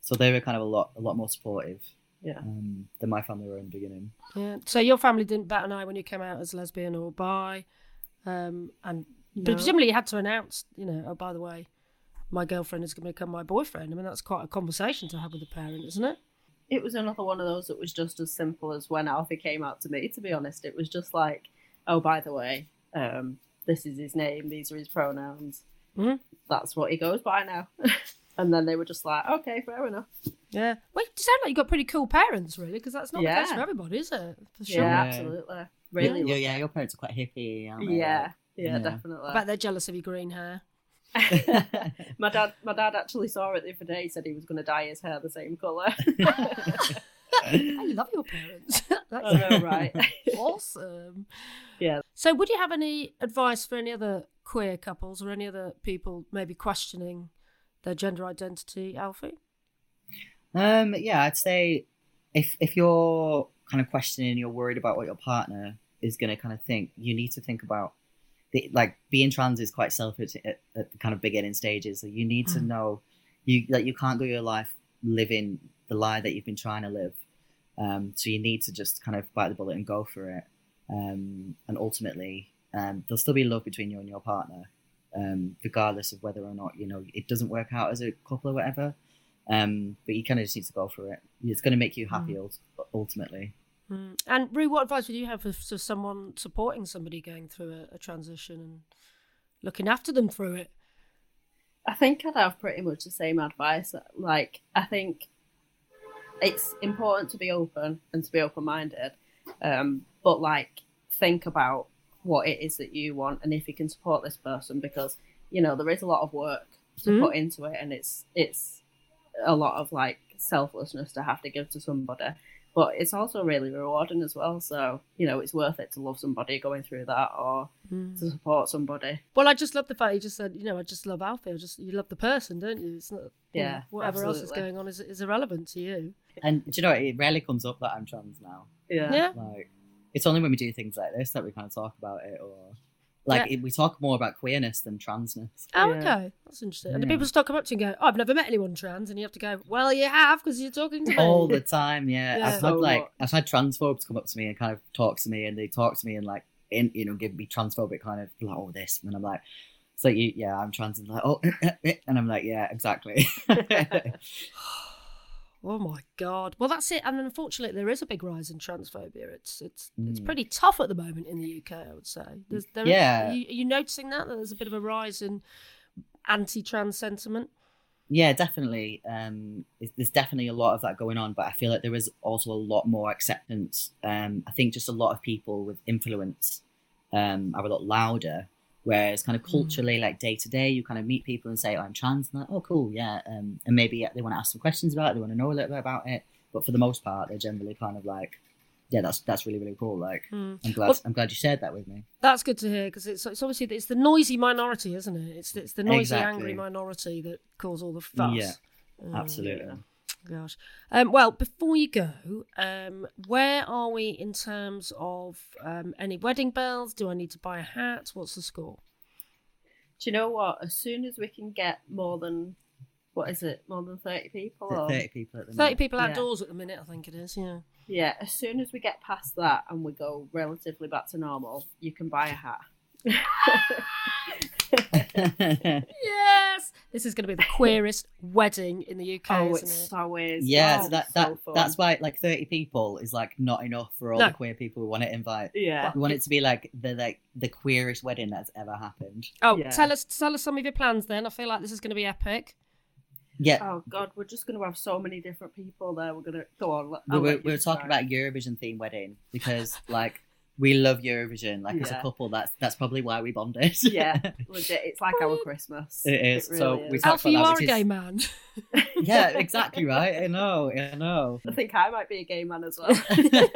So they were kind of a lot a lot more supportive Yeah. um, than my family were in the beginning. Yeah. So your family didn't bat an eye when you came out as lesbian or bi, um, and but presumably you had to announce, you know, oh by the way, my girlfriend is going to become my boyfriend. I mean, that's quite a conversation to have with a parent, isn't it? It was another one of those that was just as simple as when Alfie came out to me. To be honest, it was just like, oh, by the way, um, this is his name. These are his pronouns. Mhm. That's what he goes by now. and then they were just like, okay, fair enough. Yeah. Well, you sound like you've got pretty cool parents, really, because that's not the case for everybody, is it? For sure. Yeah, Yeah. absolutely. Really. yeah, yeah, your parents are quite hippie, aren't they? Yeah, yeah, Yeah. definitely. I bet they're jealous of your green hair. My dad, my dad actually saw it the other day. He said he was going to dye his hair the same color. I love your parents. That's I know, right? awesome. Yeah. So, would you have any advice for any other queer couples or any other people maybe questioning their gender identity, Alfie? Um, yeah, I'd say if if you're kind of questioning, you're worried about what your partner is going to kind of think, you need to think about the like being trans is quite selfish at, at the kind of beginning stages. So you need to Mm. know you that you can't go your life living the lie that you've been trying to live. Um, so you need to just kind of bite the bullet and go for it. Um, and ultimately, um, there'll still be love between you and your partner, um, regardless of whether or not you know it doesn't work out as a couple or whatever. Um, but you kind of just need to go for it. It's going to make you happy ult- ultimately. Mm. And Rue, what advice would you have for, for someone supporting somebody going through a, a transition and looking after them through it? I think I'd have pretty much the same advice. Like, I think it's important to be open and to be open minded, um, but like, think about what it is that you want and if you can support this person because you know there is a lot of work to Mhm. put into it and it's it's a lot of like selflessness to have to give to somebody but it's also really rewarding as well so you know it's worth it to love somebody going through that or Mm. to support somebody Well, I just love the fact you just said, you know, I just love Alfie. I just you love the person, don't you? It's not, you Yeah, know, whatever else is going on is is irrelevant to you. And do you know? It rarely comes up that I'm trans now. yeah Yeah. Like, it's only when we do things like this that we kind of talk about it, or like Yeah. it, we talk more about queerness than transness. Oh, Yeah. okay, that's interesting. And the people start come up to you and go, oh, "I've never met anyone trans," and you have to go, "Well, you have because you're talking to me." all the time. Yeah, Yeah. I've had like. I've had transphobes come up to me and kind of talk to me, and they talk to me and like in you know give me transphobic kind of like oh this, and I'm like, it's like you, yeah, I'm trans, and like oh, and I'm like yeah, exactly. Oh my god! Well, that's it. And unfortunately, there is a big rise in transphobia. It's it's it's Mm. pretty tough at the moment in the UK. I would say. There's, there, Yeah. Are you, are you noticing that that there's a bit of a rise in anti-trans sentiment? yeah, definitely. Um, there's definitely a lot of that going on, but I feel like there is also a lot more acceptance. Um, I think just a lot of people with influence um, are a lot louder. Whereas, kind of culturally, like day to day, you kind of meet people and say, oh, "I'm trans," and like, "Oh, cool, yeah," um, and maybe they want to ask some questions about it, they want to know a little bit about it. But for the most part, they're generally kind of like, "Yeah, that's that's really really cool." Like, Hmm. I'm glad Well- I'm glad you shared that with me. That's good to hear because it's it's obviously it's the noisy minority, isn't it? It's it's the noisy, Exactly. angry minority that cause all the fuss. Yeah, Oh, Absolutely. Gosh. Um, well, before you go, um, where are we in terms of um, any wedding bells? Do I need to buy a hat? What's the score? Do you know what? As soon as we can get more than what is it? More than thirty people? Or, Thirty people at the 30 minute. people Yeah. outdoors at the minute, I think it is, yeah. Yeah. As soon as we get past that and we go relatively back to normal, you can buy a hat. Yes! This is going to be the queerest wedding in the UK, oh, isn't it it? so is. yeah, Oh, so that so that fun. that's why like thirty people is like not enough for all No. the queer people we want to invite. Yeah. We want it to be like the like the queerest wedding that's ever happened. Oh, Yeah. tell us tell us some of your plans then. I feel like this is going to be epic. Yeah, Oh God, we're just gonna have so many different people there. We're gonna go on. we I'll were, we were talking about Eurovision theme wedding because like we love Eurovision. Like as a couple, that's that's probably why we bonded. Yeah, legit. It's like our Christmas. It is. So really we is. talked Alfie, you about are a gay is- man. yeah, exactly right. I know, I know. I think I might be a gay man as well.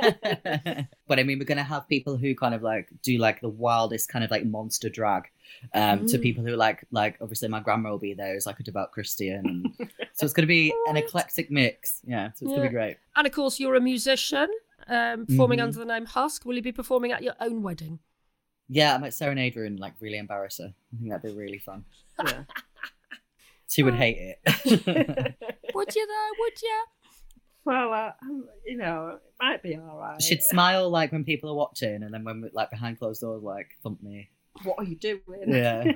but I mean, we're gonna have people who kind of like do like the wildest kind of like monster drag, um, to Mm. people who like like obviously my grandma will be there who's like a devout Christian, so it's gonna be an eclectic mix. Yeah, so it's gonna be great. and of course, you're a musician um, performing Mhm. under the name Husk. Will you be performing at your own wedding? Yeah, I might serenade her and like really embarrass her. I think that'd be really fun. Yeah. She would hate it. Would you though? Would you? well, uh, um, you know, it might be all right. She'd smile like when people are watching, and then when we like behind closed doors, like thump me. What are you doing? Yeah.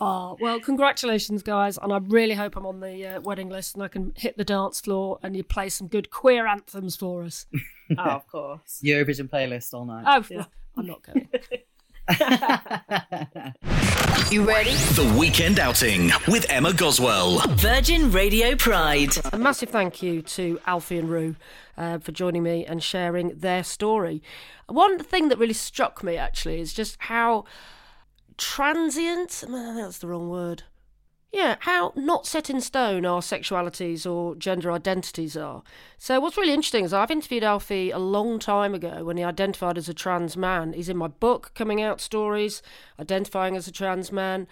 Oh, well, congratulations, guys. And I really hope I'm on the uh, wedding list and I can hit the dance floor and you play some good queer anthems for us. oh, of course. Eurovision playlist all night. Oh, Yeah. I'm not going. You ready? The Weekend Outing with Emma Goswell. Virgin Radio Pride. A massive thank you to Alfie and Rue uh, for joining me and sharing their story. One thing that really struck me actually is just how transient, that's the wrong word. Yeah, how not set in stone our sexualities or gender identities are. So, what's really interesting is I've interviewed Alfie a long time ago when he identified as a trans man. He's in my book, Coming Out Stories, identifying as a trans man.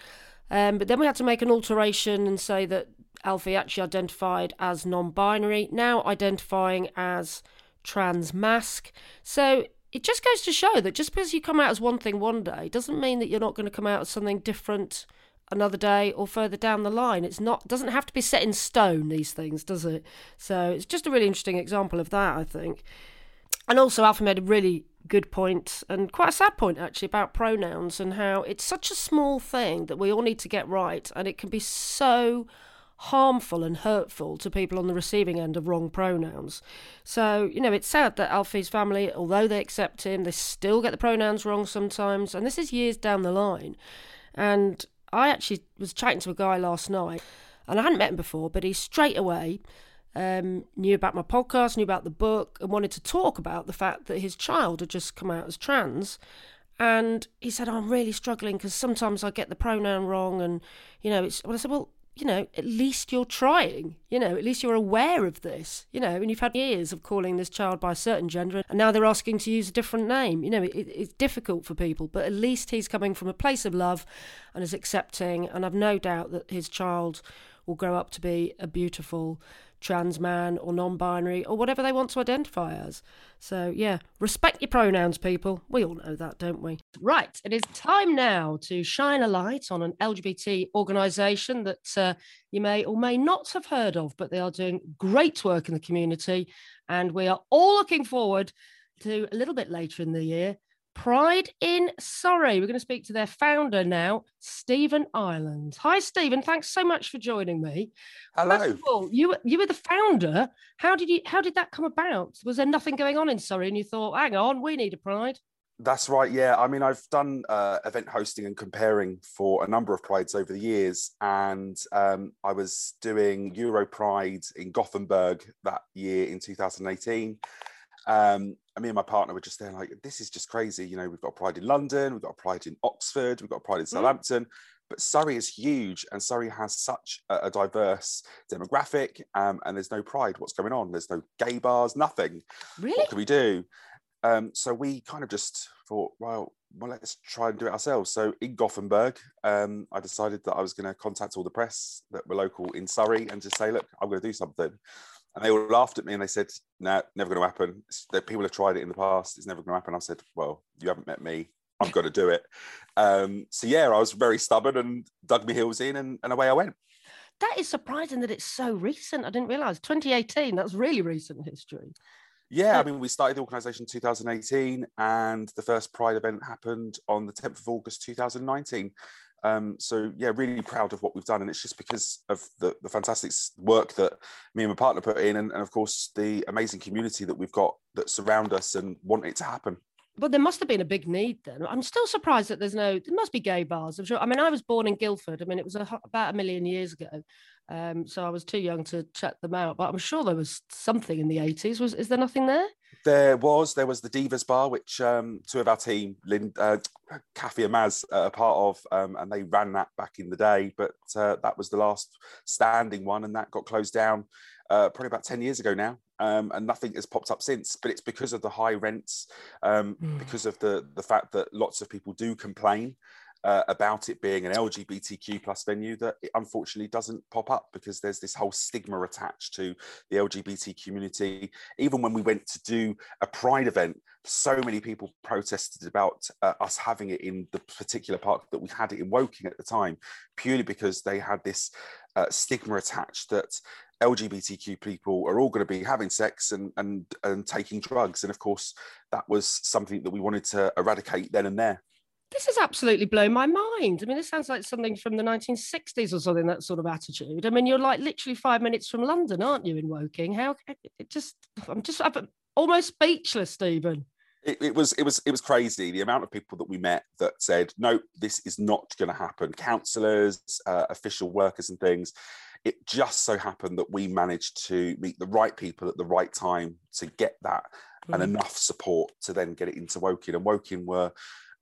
Um, but then we had to make an alteration and say that Alfie actually identified as non binary, now identifying as trans masc. So, it just goes to show that just because you come out as one thing one day doesn't mean that you're not going to come out as something different another day or further down the line. It's not doesn't have to be set in stone these things, does it? So it's just a really interesting example of that, I think. And also Alfie made a really good point and quite a sad point actually about pronouns and how it's such a small thing that we all need to get right and it can be so harmful and hurtful to people on the receiving end of wrong pronouns. So, you know, it's sad that Alfie's family, although they accept him, they still get the pronouns wrong sometimes. And this is years down the line. And I actually was chatting to a guy last night, and I hadn't met him before, but he straight away um, knew about my podcast, knew about the book, and wanted to talk about the fact that his child had just come out as trans. And he said, I'm really struggling because sometimes I get the pronoun wrong. And, you know, it's, well, I said, well, you know, at least you're trying, you know, at least you're aware of this, you know, and you've had years of calling this child by a certain gender, and now they're asking to use a different name. You know, it, it's difficult for people, but at least he's coming from a place of love and is accepting, and I've no doubt that his child will grow up to be a beautiful trans man or non binary or whatever they want to identify as. So, yeah, respect your pronouns, people. We all know that, don't we? Right, it is time now to shine a light on an LGBT organisation that uh, you may or may not have heard of, but they are doing great work in the community. And we are all looking forward to a little bit later in the year. Pride in Surrey. We're going to speak to their founder now, Stephen Ireland. Hi, Stephen. Thanks so much for joining me. Hello. First of all, you were- you were the founder. How did you? How did that come about? Was there nothing going on in Surrey, and you thought, "Hang on, we need a Pride"? That's right. Yeah. I mean, I've done uh, event hosting and comparing for a number of prides over the years. And um, I was doing Euro Pride in Gothenburg that year in 2018. Um, and me and my partner were just there like, this is just crazy. You know, we've got pride in London, we've got pride in Oxford, we've got pride in Southampton. But Surrey is huge, and Surrey has such a, a diverse demographic, um, and there's no pride. What's going on? There's no gay bars, nothing. Really? what can we do? Um, so we kind of just thought, well, well, let's try and do it ourselves. So in Gothenburg, um, I decided that I was going to contact all the press that were local in Surrey and just say, look, I'm going to do something. And they all laughed at me and they said, no, never going to happen. That people have tried it in the past. It's never going to happen. I said, well, you haven't met me. I've got to do it. Um, so yeah, I was very stubborn and dug my heels in and, and away I went. That is surprising that it's so recent. I didn't realise 2018. That's really recent history. Yeah, I mean, we started the organisation in 2018, and the first Pride event happened on the 10th of August 2019. Um, so yeah, really proud of what we've done, and it's just because of the, the fantastic work that me and my partner put in, and, and of course the amazing community that we've got that surround us and want it to happen. But there must have been a big need then. I'm still surprised that there's no. There must be gay bars. I'm sure. I mean, I was born in Guildford. I mean, it was a, about a million years ago, um, so I was too young to check them out. But I'm sure there was something in the 80s. Was is there nothing there? There was there was the Divas Bar, which um, two of our team, Lynn, uh, Kathy and Maz, are a part of, um, and they ran that back in the day. But uh, that was the last standing one, and that got closed down uh, probably about ten years ago now. Um, and nothing has popped up since. But it's because of the high rents, um, Mm. because of the the fact that lots of people do complain. Uh, about it being an LGBTQ plus venue that unfortunately doesn't pop up because there's this whole stigma attached to the LGBT community. Even when we went to do a Pride event, so many people protested about uh, us having it in the particular park that we had it in Woking at the time, purely because they had this uh, stigma attached that LGBTQ people are all going to be having sex and, and and taking drugs, and of course that was something that we wanted to eradicate then and there. This has absolutely blown my mind. I mean, this sounds like something from the 1960s or something, that sort of attitude. I mean, you're like literally five minutes from London, aren't you, in Woking? How it just, I'm just I'm almost speechless, Stephen. It, it, was it was it was crazy the amount of people that we met that said no this is not going to happen councillors uh, official workers and things it just so happened that we managed to meet the right people at the right time to get that mm. and enough support to then get it into Woking. And Woking were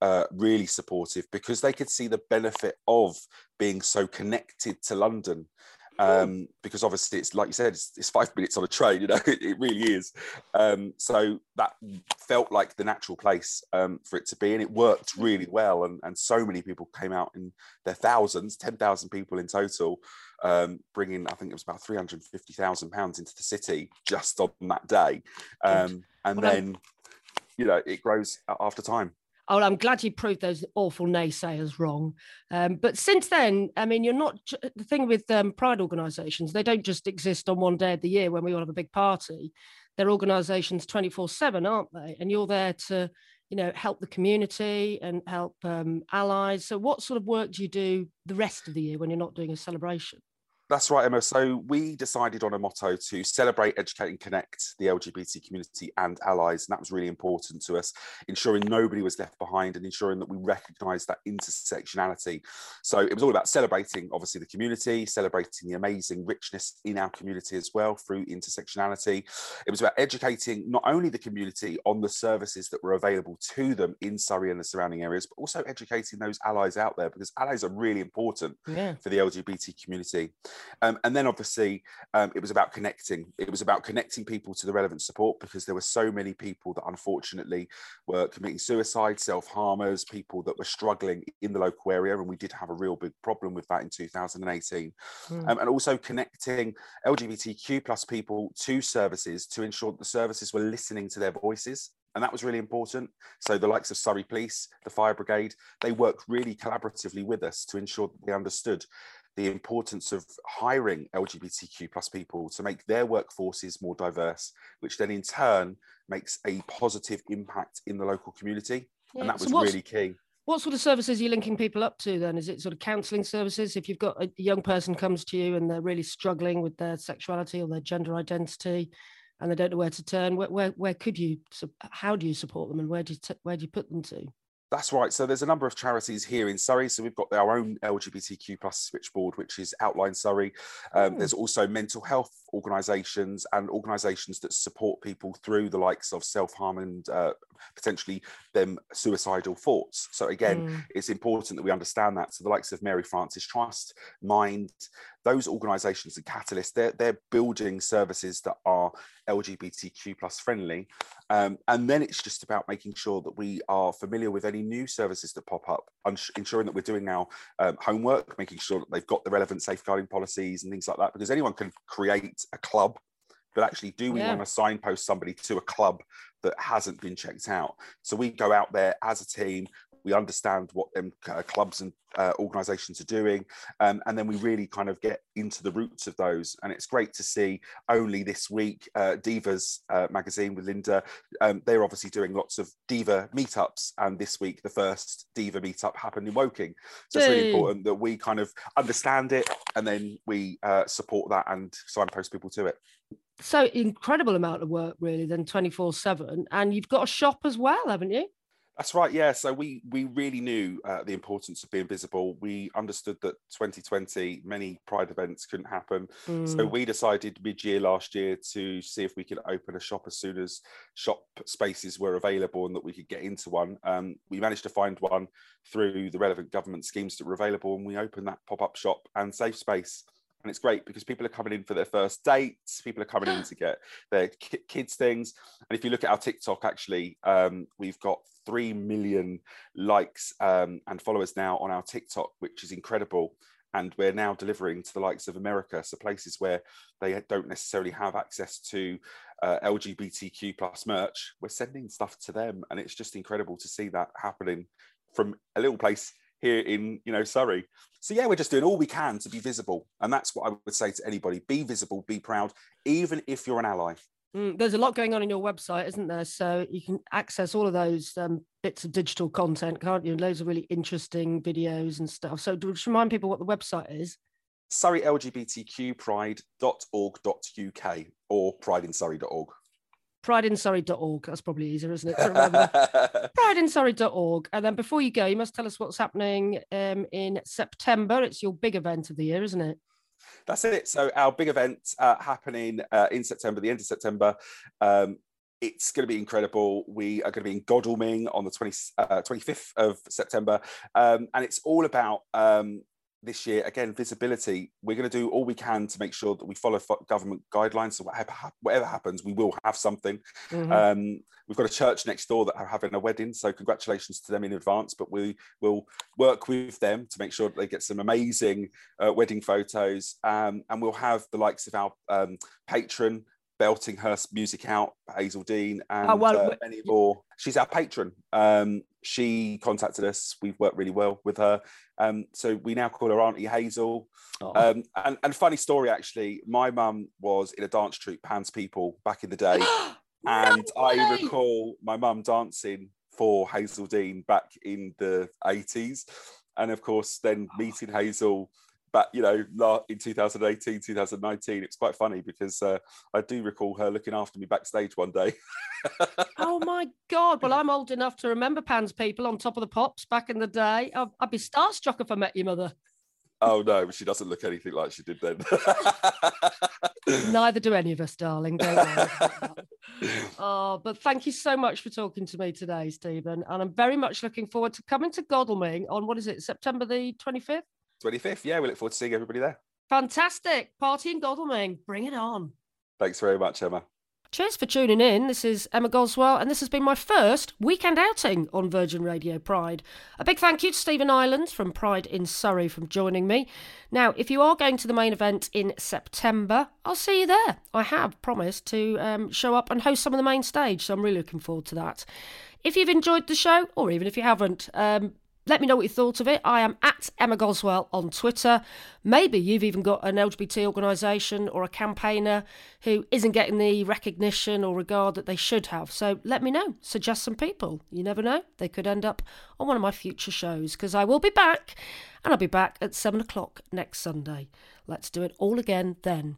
uh, really supportive because they could see the benefit of being so connected to London. Um, because obviously it's like you said, it's, it's, five minutes on a train, you know, it, it really is. Um, so that felt like the natural place um, for it to be, and it worked really well. And, and so many people came out in their thousands, 10,000 people in total, um, bringing, I think it was about £350,000 into the city just on that day. Um, and well, then, you know, it grows after time. Oh, I'm glad you proved those awful naysayers wrong. Um, but since then, I mean, you're not the thing with um, pride organisations. They don't just exist on one day of the year when we all have a big party. They're organisations 24 seven, aren't they? And you're there to, you know, help the community and help um, allies. So, what sort of work do you do the rest of the year when you're not doing a celebration? That's right, Emma. So we decided on a motto to celebrate, educate, and connect the LGBT community and allies. And that was really important to us, ensuring nobody was left behind and ensuring that we recognise that intersectionality. So it was all about celebrating, obviously, the community, celebrating the amazing richness in our community as well through intersectionality. It was about educating not only the community on the services that were available to them in Surrey and the surrounding areas, but also educating those allies out there because allies are really important yeah. for the LGBT community. Um, and then obviously um, it was about connecting. It was about connecting people to the relevant support because there were so many people that unfortunately were committing suicide, self harmers, people that were struggling in the local area. And we did have a real big problem with that in 2018. Mm. Um, and also connecting LGBTQ plus people to services to ensure that the services were listening to their voices and that was really important. So the likes of Surrey Police, the Fire Brigade, they worked really collaboratively with us to ensure that they understood the importance of hiring LGBTQ plus people to make their workforces more diverse, which then in turn makes a positive impact in the local community. Yeah. And that was so really key. What sort of services are you linking people up to then? Is it sort of counselling services? If you've got a young person comes to you and they're really struggling with their sexuality or their gender identity, and they don't know where to turn, where where, where could you? How do you support them, and where do you t- where do you put them to? That's right. So there's a number of charities here in Surrey. So we've got our own LGBTQ plus switchboard, which is Outline Surrey. Um, there's also mental health organisations and organisations that support people through the likes of self harm and uh, potentially them suicidal thoughts. So again, mm. it's important that we understand that. So the likes of Mary Frances Trust, Mind, those organisations and Catalyst, they're, they're building services that are LGBTQ plus friendly. Um, and then it's just about making sure that we are familiar with any new services that pop up, ensuring that we're doing our um, homework, making sure that they've got the relevant safeguarding policies and things like that, because anyone can create a club but actually do we yeah. want to signpost somebody to a club that hasn't been checked out. So we go out there as a team, we understand what them uh, clubs and uh, organizations are doing um, and then we really kind of get into the roots of those. And it's great to see only this week uh, divas uh, magazine with linda um, they're obviously doing lots of diva meetups and this week the first diva meetup happened in woking. So it's really important that we kind of understand it and then we uh, support that and signpost people to it. So incredible amount of work really then 24 7 and you've got a shop as well haven't you that's right yeah so we we really knew uh, the importance of being visible. We understood that 2020 many pride events couldn't happen. Mm. so we decided mid-year last year to see if we could open a shop as soon as shop spaces were available and that we could get into one. Um, we managed to find one through the relevant government schemes that were available and we opened that pop-up shop and safe space. And it's great because people are coming in for their first dates people are coming in to get their kids things. And if you look at our tiktok actually um, we've got three million likes um, and followers now on our TikTok, which is incredible. And we're now delivering to the likes of America, so places where they don't necessarily have access to uh, LGBTQ plus merch. We're sending stuff to them, and it's just incredible to see that happening from a little place here in you know Surrey. So yeah, we're just doing all we can to be visible, and that's what I would say to anybody: be visible, be proud, even if you're an ally. Mm, there's a lot going on in your website, isn't there? So you can access all of those um, bits of digital content, can't you? Loads of really interesting videos and stuff. So just remind people what the website is. SurreyLGBTQPride.org.uk or prideinsurrey.org. Prideinsurrey.org. That's probably easier, isn't it? Prideinsurrey.org. And then before you go, you must tell us what's happening um, in September. It's your big event of the year, isn't it? That's it. So our big event uh, happening uh, in September, the end of September. Um, it's going to be incredible. We are going to be in Godalming on the 20, uh, 25th of September. Um, and it's all about um, this year, again, visibility. We're going to do all we can to make sure that we follow government guidelines. So whatever, whatever happens, we will have something. Mm-hmm. Um, we've got a church next door that are having a wedding, so congratulations to them in advance. But we will work with them to make sure that they get some amazing uh, wedding photos, um, and we'll have the likes of our um, patron belting her music out, Hazell Dean, and oh, well, uh, Benny Moore. She's our patron. Um, she contacted us. We've worked really well with her. Um, so we now call her Auntie Hazell. Oh. Um, and, and funny story, actually, my mum was in a dance troupe, Pan's People, back in the day. and no I recall my mum dancing for Hazell Dean back in the 80s. And of course, then meeting Hazell but you know in 2018 2019 it's quite funny because uh, i do recall her looking after me backstage one day. Oh my god. Well i'm old enough to remember pan's people on top of the pops back in the day. I'd, I'd be starstruck if i met your mother. Oh no she doesn't look anything like she did then. Neither do any of us darling. Don't oh but thank you so much for talking to me today stephen. And i'm very much looking forward to coming to godalming on what is it september the 25th 25th. Yeah, we look forward to seeing everybody there. Fantastic. Party in Godalming. Bring it on. Thanks very much, Emma. Cheers for tuning in. This is Emma Goswell, and this has been my first weekend outing on Virgin Radio Pride. A big thank you to Stephen Ireland from Pride in Surrey for joining me. Now, if you are going to the main event in September, I'll see you there. I have promised to um, show up and host some of the main stage, so I'm really looking forward to that. If you've enjoyed the show, or even if you haven't, um, let me know what you thought of it. I am at Emma Goswell on Twitter. Maybe you've even got an LGBT organisation or a campaigner who isn't getting the recognition or regard that they should have. So let me know. Suggest some people. You never know. They could end up on one of my future shows because I will be back and I'll be back at seven o'clock next Sunday. Let's do it all again then.